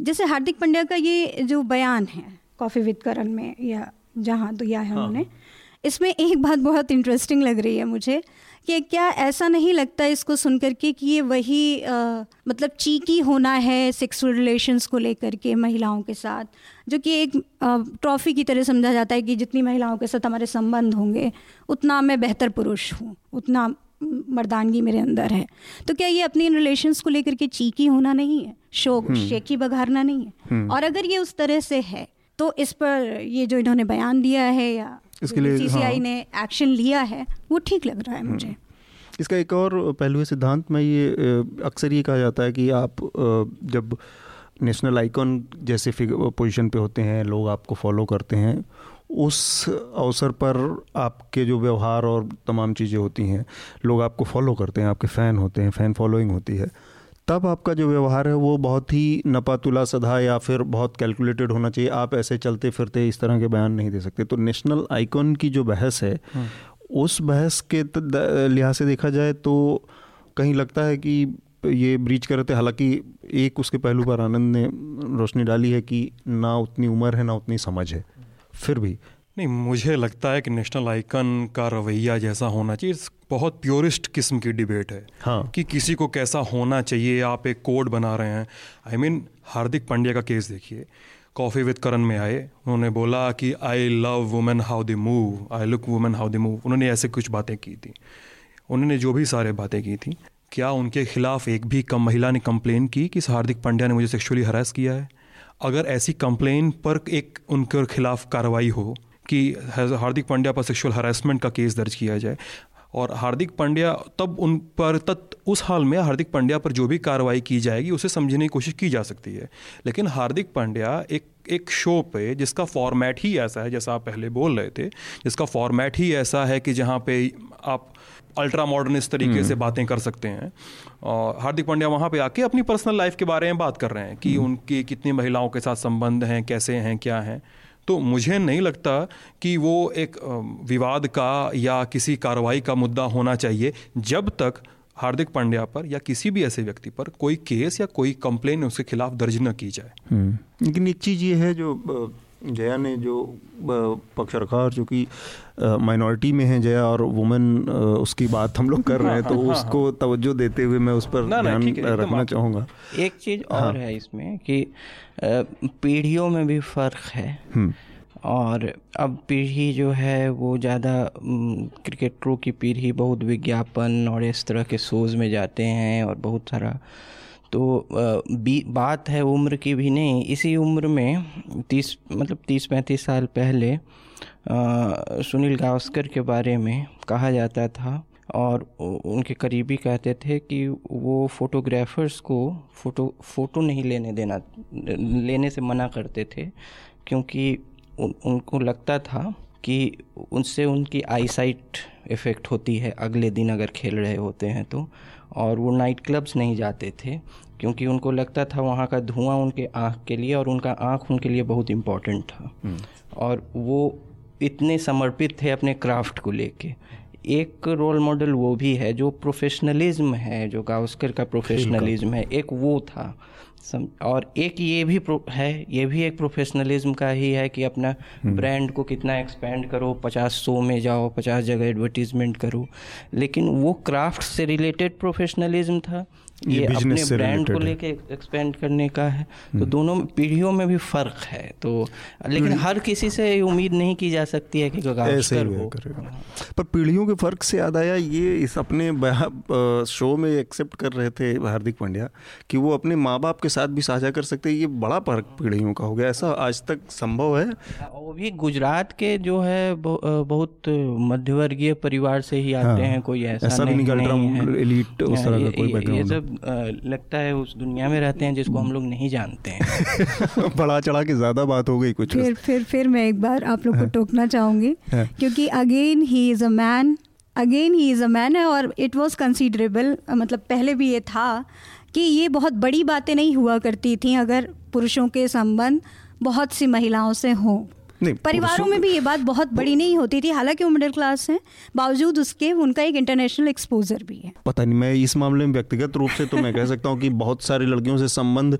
जैसे हार्दिक पंड्या का ये जो बयान है कॉफ़ी विद करण में या जहाँ दिया है हाँ। उन्होंने इसमें एक बात बहुत इंटरेस्टिंग लग रही है मुझे कि क्या ऐसा नहीं लगता इसको सुनकर के कि ये वही आ, मतलब चीकी होना है सेक्सुअल रिलेशंस को लेकर के महिलाओं के साथ जो कि एक ट्रॉफी की तरह समझा जाता है कि जितनी महिलाओं के साथ हमारे संबंध होंगे उतना मैं बेहतर पुरुष हूँ उतना मर्दानगी मेरे अंदर है तो क्या ये अपनी इन रिलेशंस को लेकर के चीकी होना नहीं है शोक हम्म। शेकी बघारना नहीं है हम्म। और अगर ये उस तरह से है तो इस पर ये जो इन्होंने बयान दिया है या इसके लिए सीसीआई हाँ। ने एक्शन लिया है वो ठीक लग रहा है मुझे हम्म। इसका एक और पहलू सिद्धांत में ये अक्सर ये कहा जाता है कि आप जब नेशनल आइकॉन जैसे पोजीशन पे होते हैं लोग आपको फॉलो करते हैं उस अवसर पर आपके जो व्यवहार और तमाम चीज़ें होती हैं लोग आपको फॉलो करते हैं आपके फ़ैन होते हैं फ़ैन फॉलोइंग होती है तब आपका जो व्यवहार है वो बहुत ही नपातुला सधा या फिर बहुत कैलकुलेटेड होना चाहिए। आप ऐसे चलते फिरते इस तरह के बयान नहीं दे सकते। तो नेशनल आइकॉन की जो बहस है हम्म। उस बहस के लिहाज से देखा जाए तो कहीं लगता है कि ये ब्रीच कर रहे थे। हालाँकि एक उसके पहलू पर आनंद ने रोशनी डाली है कि ना उतनी उम्र है ना उतनी समझ है। फिर भी नहीं मुझे लगता है कि नेशनल आइकन का रवैया जैसा होना चाहिए। बहुत प्योरिस्ट किस्म की डिबेट है हाँ। कि किसी को कैसा होना चाहिए। आप एक कोड बना रहे हैं। I I mean mean, Hardik Pandya का केस देखिए। कॉफ़ी विद करण में आए। उन्होंने बोला कि I love women how they move I look women how they move उन्होंने ऐसे कुछ बातें की थी। उन्होंने जो भी सारे बातें की थी क्या उनके खिलाफ एक भी कम महिला ने कंप्लेन की कि हार्दिक पांड्या ने मुझे सेक्सुअली हरास किया है? अगर ऐसी कंप्लेन पर एक उनके खिलाफ कार्रवाई हो कि हार्दिक पांड्या पर सेक्सुअल हरासमेंट का केस दर्ज किया जाए और हार्दिक पांड्या तब उन पर तत् उस हाल में हार्दिक पांड्या पर जो भी कार्रवाई की जाएगी उसे समझने की कोशिश की जा सकती है लेकिन हार्दिक पांड्या एक एक शो पे जिसका फॉर्मेट ही ऐसा है जैसा आप पहले बोल रहे थे जिसका फॉर्मेट ही ऐसा है कि जहाँ पे आप अल्ट्रा मॉडर्न इस तरीके से हम्म। बातें कर सकते हैं और हार्दिक पांड्या वहाँ पे आके अपनी पर्सनल लाइफ के बारे में बात कर रहे हैं कि हम्म। उनकी कितनी महिलाओं के साथ संबंध हैं कैसे हैं क्या हैं तो मुझे नहीं लगता कि वो एक विवाद का या किसी कार्रवाई का मुद्दा होना चाहिए जब तक हार्दिक पांड्या पर या किसी भी ऐसे व्यक्ति पर कोई केस या कोई कंप्लेन उसके खिलाफ दर्ज न की जाए हम्म। लेकिन एक चीज़ ये है जो जया ने जो पक्ष रखा और चूँकि माइनॉरिटी में है जया और वुमेन उसकी बात हम लोग कर रहे हैं तो हाँ, हाँ, उसको हाँ। तवज्जो देते हुए मैं उस पर ध्यान रखना चाहूँगा एक चीज़ और है इसमें कि पीढ़ियों में भी फ़र्क है हम्म। और अब पीढ़ी जो है वो ज़्यादा क्रिकेटरों की पीढ़ी बहुत विज्ञापन और इस तरह के शोज़ में जाते हैं और बहुत सारा तो बी बात है उम्र की भी नहीं इसी उम्र में तीस मतलब तीस पैंतीस साल पहले आ, सुनील गावस्कर के बारे में कहा जाता था और उनके करीबी कहते थे कि वो फोटोग्राफर्स को फ़ोटो फ़ोटो नहीं लेने देना लेने से मना करते थे क्योंकि उन, उनको लगता था कि उनसे उनकी आईसाइट इफ़ेक्ट होती है अगले दिन अगर खेल रहे होते हैं तो और वो नाइट क्लब्स नहीं जाते थे। क्योंकि उनको लगता था वहाँ का धुआँ उनके आँख के लिए और उनका आँख उनके लिए बहुत इम्पोर्टेंट था। हम्म। और वो इतने समर्पित थे अपने क्राफ्ट को लेके। एक रोल मॉडल वो भी है जो प्रोफेशनलिज्म है जो गावस्कर का प्रोफेशनलिज्म है एक वो था। सम और एक ये भी है ये भी एक प्रोफेशनलिज्म का ही है कि अपना ब्रांड हम्म। को कितना एक्सपेंड करो पचास शो में जाओ पचास जगह एडवर्टीजमेंट करो। लेकिन वो क्राफ्ट से रिलेटेड प्रोफेशनलिज्म था। ये, अपने ब्रांड को लेके एक्सपेंड करने का है तो हम्म। दोनों पीढ़ियों में भी फ़र्क है तो लेकिन हम्म। हर किसी से उम्मीद नहीं की जा सकती है कि ऐसे हो पर पीढ़ियों के फ़र्क से याद आया ये इस अपने शो में एक्सेप्ट कर रहे थे हार्दिक पांड्या कि वो अपने माँ बाप के साथ भी साझा कर सकते ये बड़ा फ़र्क पीढ़ियों का हो गया ऐसा आज तक संभव है? वो भी गुजरात के जो है बहुत मध्यवर्गीय परिवार से ही आते हाँ, हैं कोई ऐसा, ऐसा नहीं, नहीं, नहीं है। एलिट उस तरह का कोई बैकग्राउंड लगता है उस दुनिया में रहते हैं जिसको हम लोग नहीं जानते हैं बड़ा चढ़ा के ज़्यादा बात हो गई कुछ फिर फिर फिर मैं एक बार आप लोग को हाँ। टोकना चाहूँगी हाँ। क्योंकि again he is a man again he is a man है और इट वॉज़ कंसिडरेबल मतलब पहले भी ये था कि ये बहुत बड़ी बातें नहीं हुआ करती थी अगर पुरुषों के संबंध बहुत सी महिलाओं से हों परिवारों में भी ये बात बहुत बड़ी नहीं होती थी। हालाँकि वो मिडिल क्लास हैं। बावजूद उसके उनका एक इंटरनेशनल एक्सपोजर भी है। पता नहीं मैं इस मामले में व्यक्तिगत रूप से तो मैं कह सकता हूँ कि बहुत सारी लड़कियों से संबंध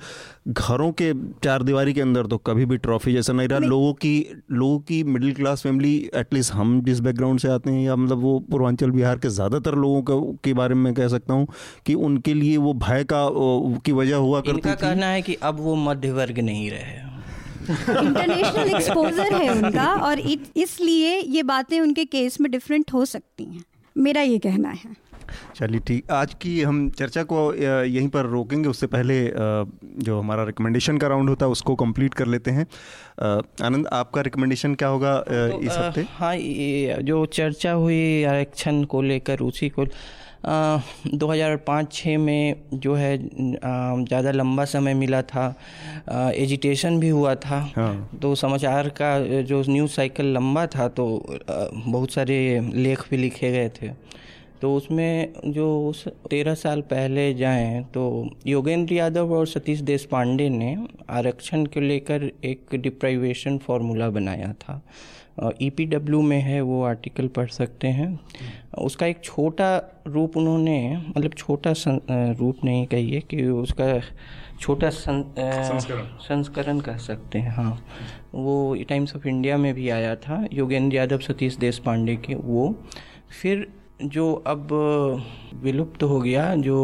घरों के चार दीवारी के अंदर तो कभी भी ट्रॉफी जैसा नहीं रहा। लोगों की लोगों की मिडिल क्लास फैमिली एटलीस्ट हम जिस बैकग्राउंड से आते हैं या मतलब वो पूर्वांचल बिहार के ज़्यादातर लोगों के बारे में कह सकता हूँ कि उनके लिए वो भय का की वजह हुआ करती थी। कहना है कि अब वो मध्य वर्ग नहीं रहे। इंटरनेशनल एक्सपोजर है उनका और इसलिए ये बातें उनके केस में डिफरेंट हो सकती हैं। मेरा ये कहना है। चलिए ठीक आज की हम चर्चा को यहीं पर रोकेंगे। उससे पहले जो हमारा रिकमेंडेशन का राउंड होता है उसको कंप्लीट कर लेते हैं। आनंद आपका रिकमेंडेशन क्या होगा तो, इस हफ़्ते? हाँ जो चर्चा हुई आरक्षण को लेकर उसी को दो हज़ार पाँच छः में जो है ज़्यादा लंबा समय मिला था। एजिटेशन भी हुआ था। हाँ। तो समाचार का जो न्यूज़ साइकिल लंबा था तो बहुत सारे लेख भी लिखे गए थे। तो उसमें जो उस तेरह साल पहले जाएँ तो योगेंद्र यादव और सतीश देश पांडे ने आरक्षण को लेकर एक डिप्राइवेशन फार्मूला बनाया था। ई पी डब्ल्यू में है वो आर्टिकल पढ़ सकते हैं। उसका एक छोटा रूप उन्होंने मतलब छोटा सं, रूप नहीं कहिए कि उसका छोटा सं, संस्करण। कह सकते हैं हाँ। वो टाइम्स ऑफ़ इंडिया में भी आया था योगेंद्र यादव सतीश देश पांडे के वो। फिर जो अब विलुप्त हो गया जो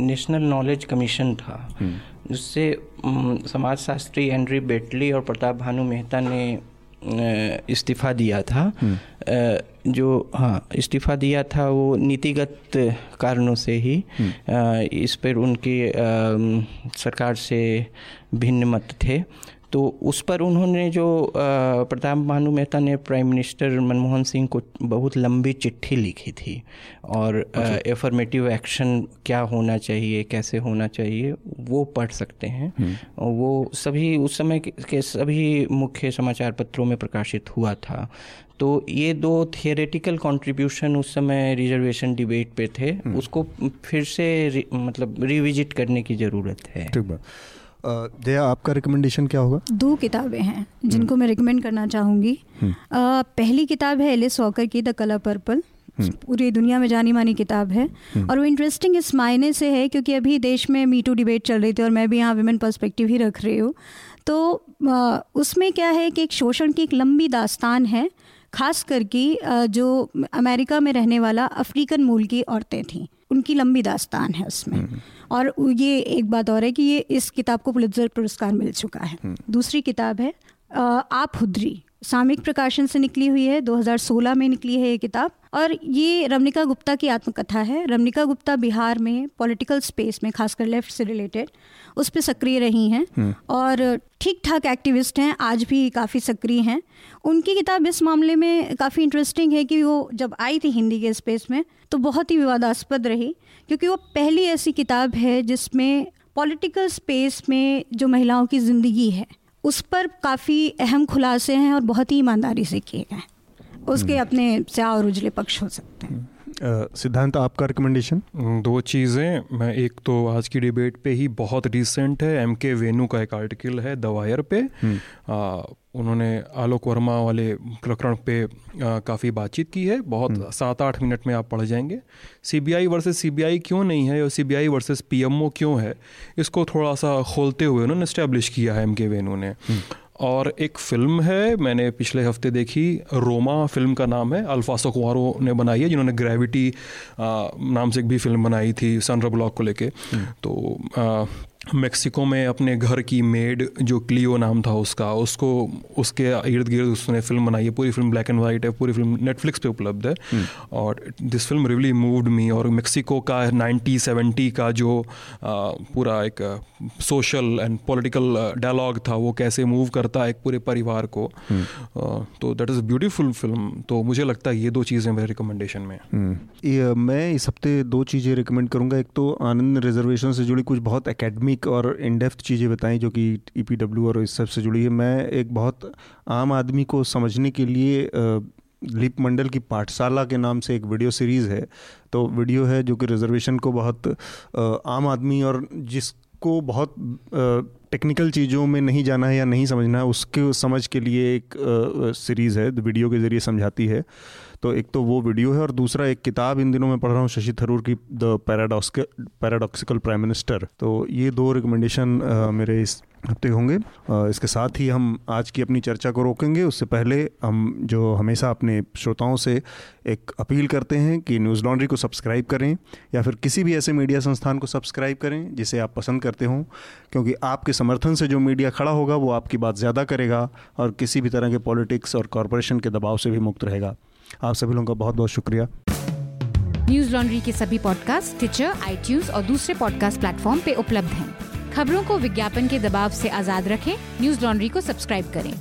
नेशनल नॉलेज कमीशन था जिससे समाजशास्त्री एंड्री बेटली और प्रताप भानु मेहता ने इस्तीफ़ा दिया था। जो हाँ इस्तीफ़ा दिया था वो नीतिगत कारणों से ही इस पर उनकी सरकार से भिन्न मत थे। तो उस पर उन्होंने जो प्रताप भानु मेहता ने प्राइम मिनिस्टर मनमोहन सिंह को बहुत लंबी चिट्ठी लिखी थी और एफर्मेटिव एक्शन क्या होना चाहिए कैसे होना चाहिए वो पढ़ सकते हैं। हम्म। वो सभी उस समय के सभी मुख्य समाचार पत्रों में प्रकाशित हुआ था। तो ये दो थियोरेटिकल कंट्रीब्यूशन उस समय रिजर्वेशन डिबेट पे थे। हम्म। उसको फिर से मतलब रिविजिट करने की ज़रूरत है। ठीक दया आपका रिकमेंडेशन क्या होगा दो किताबें हैं जिनको हम्म। मैं रिकमेंड करना चाहूँगी हम्म। पहली किताब है एलिस वॉकर की द कलर पर्पल पूरी दुनिया में जानी मानी किताब है हम्म। और वो इंटरेस्टिंग इस मायने से है क्योंकि अभी देश में मीटू डिबेट चल रही थी और मैं भी यहाँ विमेन पर्सपेक्टिव ही रख रही हूँ तो उसमें क्या है कि एक शोषण की एक लंबी दास्तान है खास करके जो अमेरिका में रहने वाला अफ्रीकन मूल की औरतें थीं उनकी लंबी दास्तान है उसमें। और ये एक बात और है कि ये इस किताब को पुलित्जर पुरस्कार मिल चुका है। हम्म। दूसरी किताब है आप हुद्री सामयिक प्रकाशन से निकली हुई है 2016 में निकली है ये किताब। और ये रमनिका गुप्ता की आत्मकथा है। रमनिका गुप्ता बिहार में पॉलिटिकल स्पेस में खासकर लेफ़्ट से रिलेटेड उस पर सक्रिय रही हैं। हम्म। और ठीक ठाक एक्टिविस्ट हैं आज भी काफ़ी सक्रिय हैं। उनकी किताब इस मामले में काफ़ी इंटरेस्टिंग है कि वो जब आई थी हिंदी के स्पेस में तो बहुत ही विवादास्पद रही। क्योंकि वो पहली ऐसी किताब है जिसमें पॉलिटिकल स्पेस में जो महिलाओं की ज़िंदगी है उस पर काफ़ी अहम खुलासे हैं और बहुत ही ईमानदारी से किए गए हैं उसके हम्म। अपने स्या और उजले पक्ष हो सकते हैं सिद्धांत आपका रिकमेंडेशन दो चीज़ें। मैं एक तो आज की डिबेट पे ही बहुत रिसेंट है। एम के वेनू का एक आर्टिकल है दवायर पे। हम्म। आ, उन्होंने आलोक वर्मा वाले प्रकरण पे काफ़ी बातचीत की है। बहुत हम्म। सात आठ मिनट में आप पढ़ जाएँगे। सीबीआई वर्सेस सीबीआई क्यों नहीं है और सीबीआई वर्सेस पीएमओ क्यों है इसको थोड़ा सा खोलते हुए उन्होंने इस्टेब्लिश किया है एम के वेनू ने। और एक फ़िल्म है मैंने पिछले हफ़्ते देखी रोमा फ़िल्म का नाम है अल्फासो कुआरो ने बनाई है जिन्होंने ग्रेविटी नाम से एक भी फ़िल्म बनाई थी सनरा ब्लॉक को लेके हम्म। तो आ, मेक्सिको में अपने घर की मेड जो क्लियो नाम था उसका उसको उसके इर्द गिर्द उसने फ़िल्म बनाई है पूरी फ़िल्म ब्लैक एंड वाइट है पूरी फ़िल्म नेटफ्लिक्स पे उपलब्ध है हम्म। और this film really moved me और मेक्सिको का नाइन्टी सेवेंटी का जो आ, पूरा एक सोशल एंड पॉलिटिकल डायलॉग था वो कैसे मूव करता है एक पूरे परिवार को हम्म। तो that is a beautiful film तो मुझे लगता है ये दो चीज़ें मेरे रिकमेंडेशन में हम्म। मैं इस हफ़्ते दो चीज़ें रिकमेंड करूँगा एक तो आनंद रिजर्वेशन से जुड़ी कुछ बहुत एकेडमिक यूनिक और इन डेप्थ चीज़ें बताई जो कि ई e और इस सबसे जुड़ी है। मैं एक बहुत आम आदमी को समझने के लिए लिप मंडल की पाठशाला के नाम से एक वीडियो सीरीज़ है। तो वीडियो है जो कि रिजर्वेशन को बहुत आम आदमी और जिसको बहुत टेक्निकल चीज़ों में नहीं जाना है या नहीं समझना है, उसके समझ के लिए एक सीरीज़ है। वीडियो के ज़रिए समझाती है। तो एक तो वो वीडियो है और दूसरा एक किताब इन दिनों मैं पढ़ रहा हूँ शशि थरूर की द पैराडॉक्सिकल प्राइम मिनिस्टर तो ये दो रिकमेंडेशन मेरे इस हफ़्ते होंगे। इसके साथ ही हम आज की अपनी चर्चा को रोकेंगे। उससे पहले हम जो हमेशा अपने श्रोताओं से एक अपील करते हैं कि न्यूज़ लॉन्ड्री को सब्सक्राइब करें या फिर किसी भी ऐसे मीडिया संस्थान को सब्सक्राइब करें जिसे आप पसंद करते हों, क्योंकि आपके समर्थन से जो मीडिया खड़ा होगा वो आपकी बात ज़्यादा करेगा और किसी भी तरह के पॉलिटिक्स और कॉरपोरेशन के दबाव से भी मुक्त रहेगा। आप सभी लोगों का बहुत बहुत शुक्रिया। न्यूज़ लॉन्ड्री के सभी पॉडकास्ट ट्विटर आई और दूसरे पॉडकास्ट प्लेटफॉर्म पे उपलब्ध हैं। खबरों को विज्ञापन के दबाव से आज़ाद रखें। न्यूज़ लॉन्ड्री को सब्सक्राइब करें।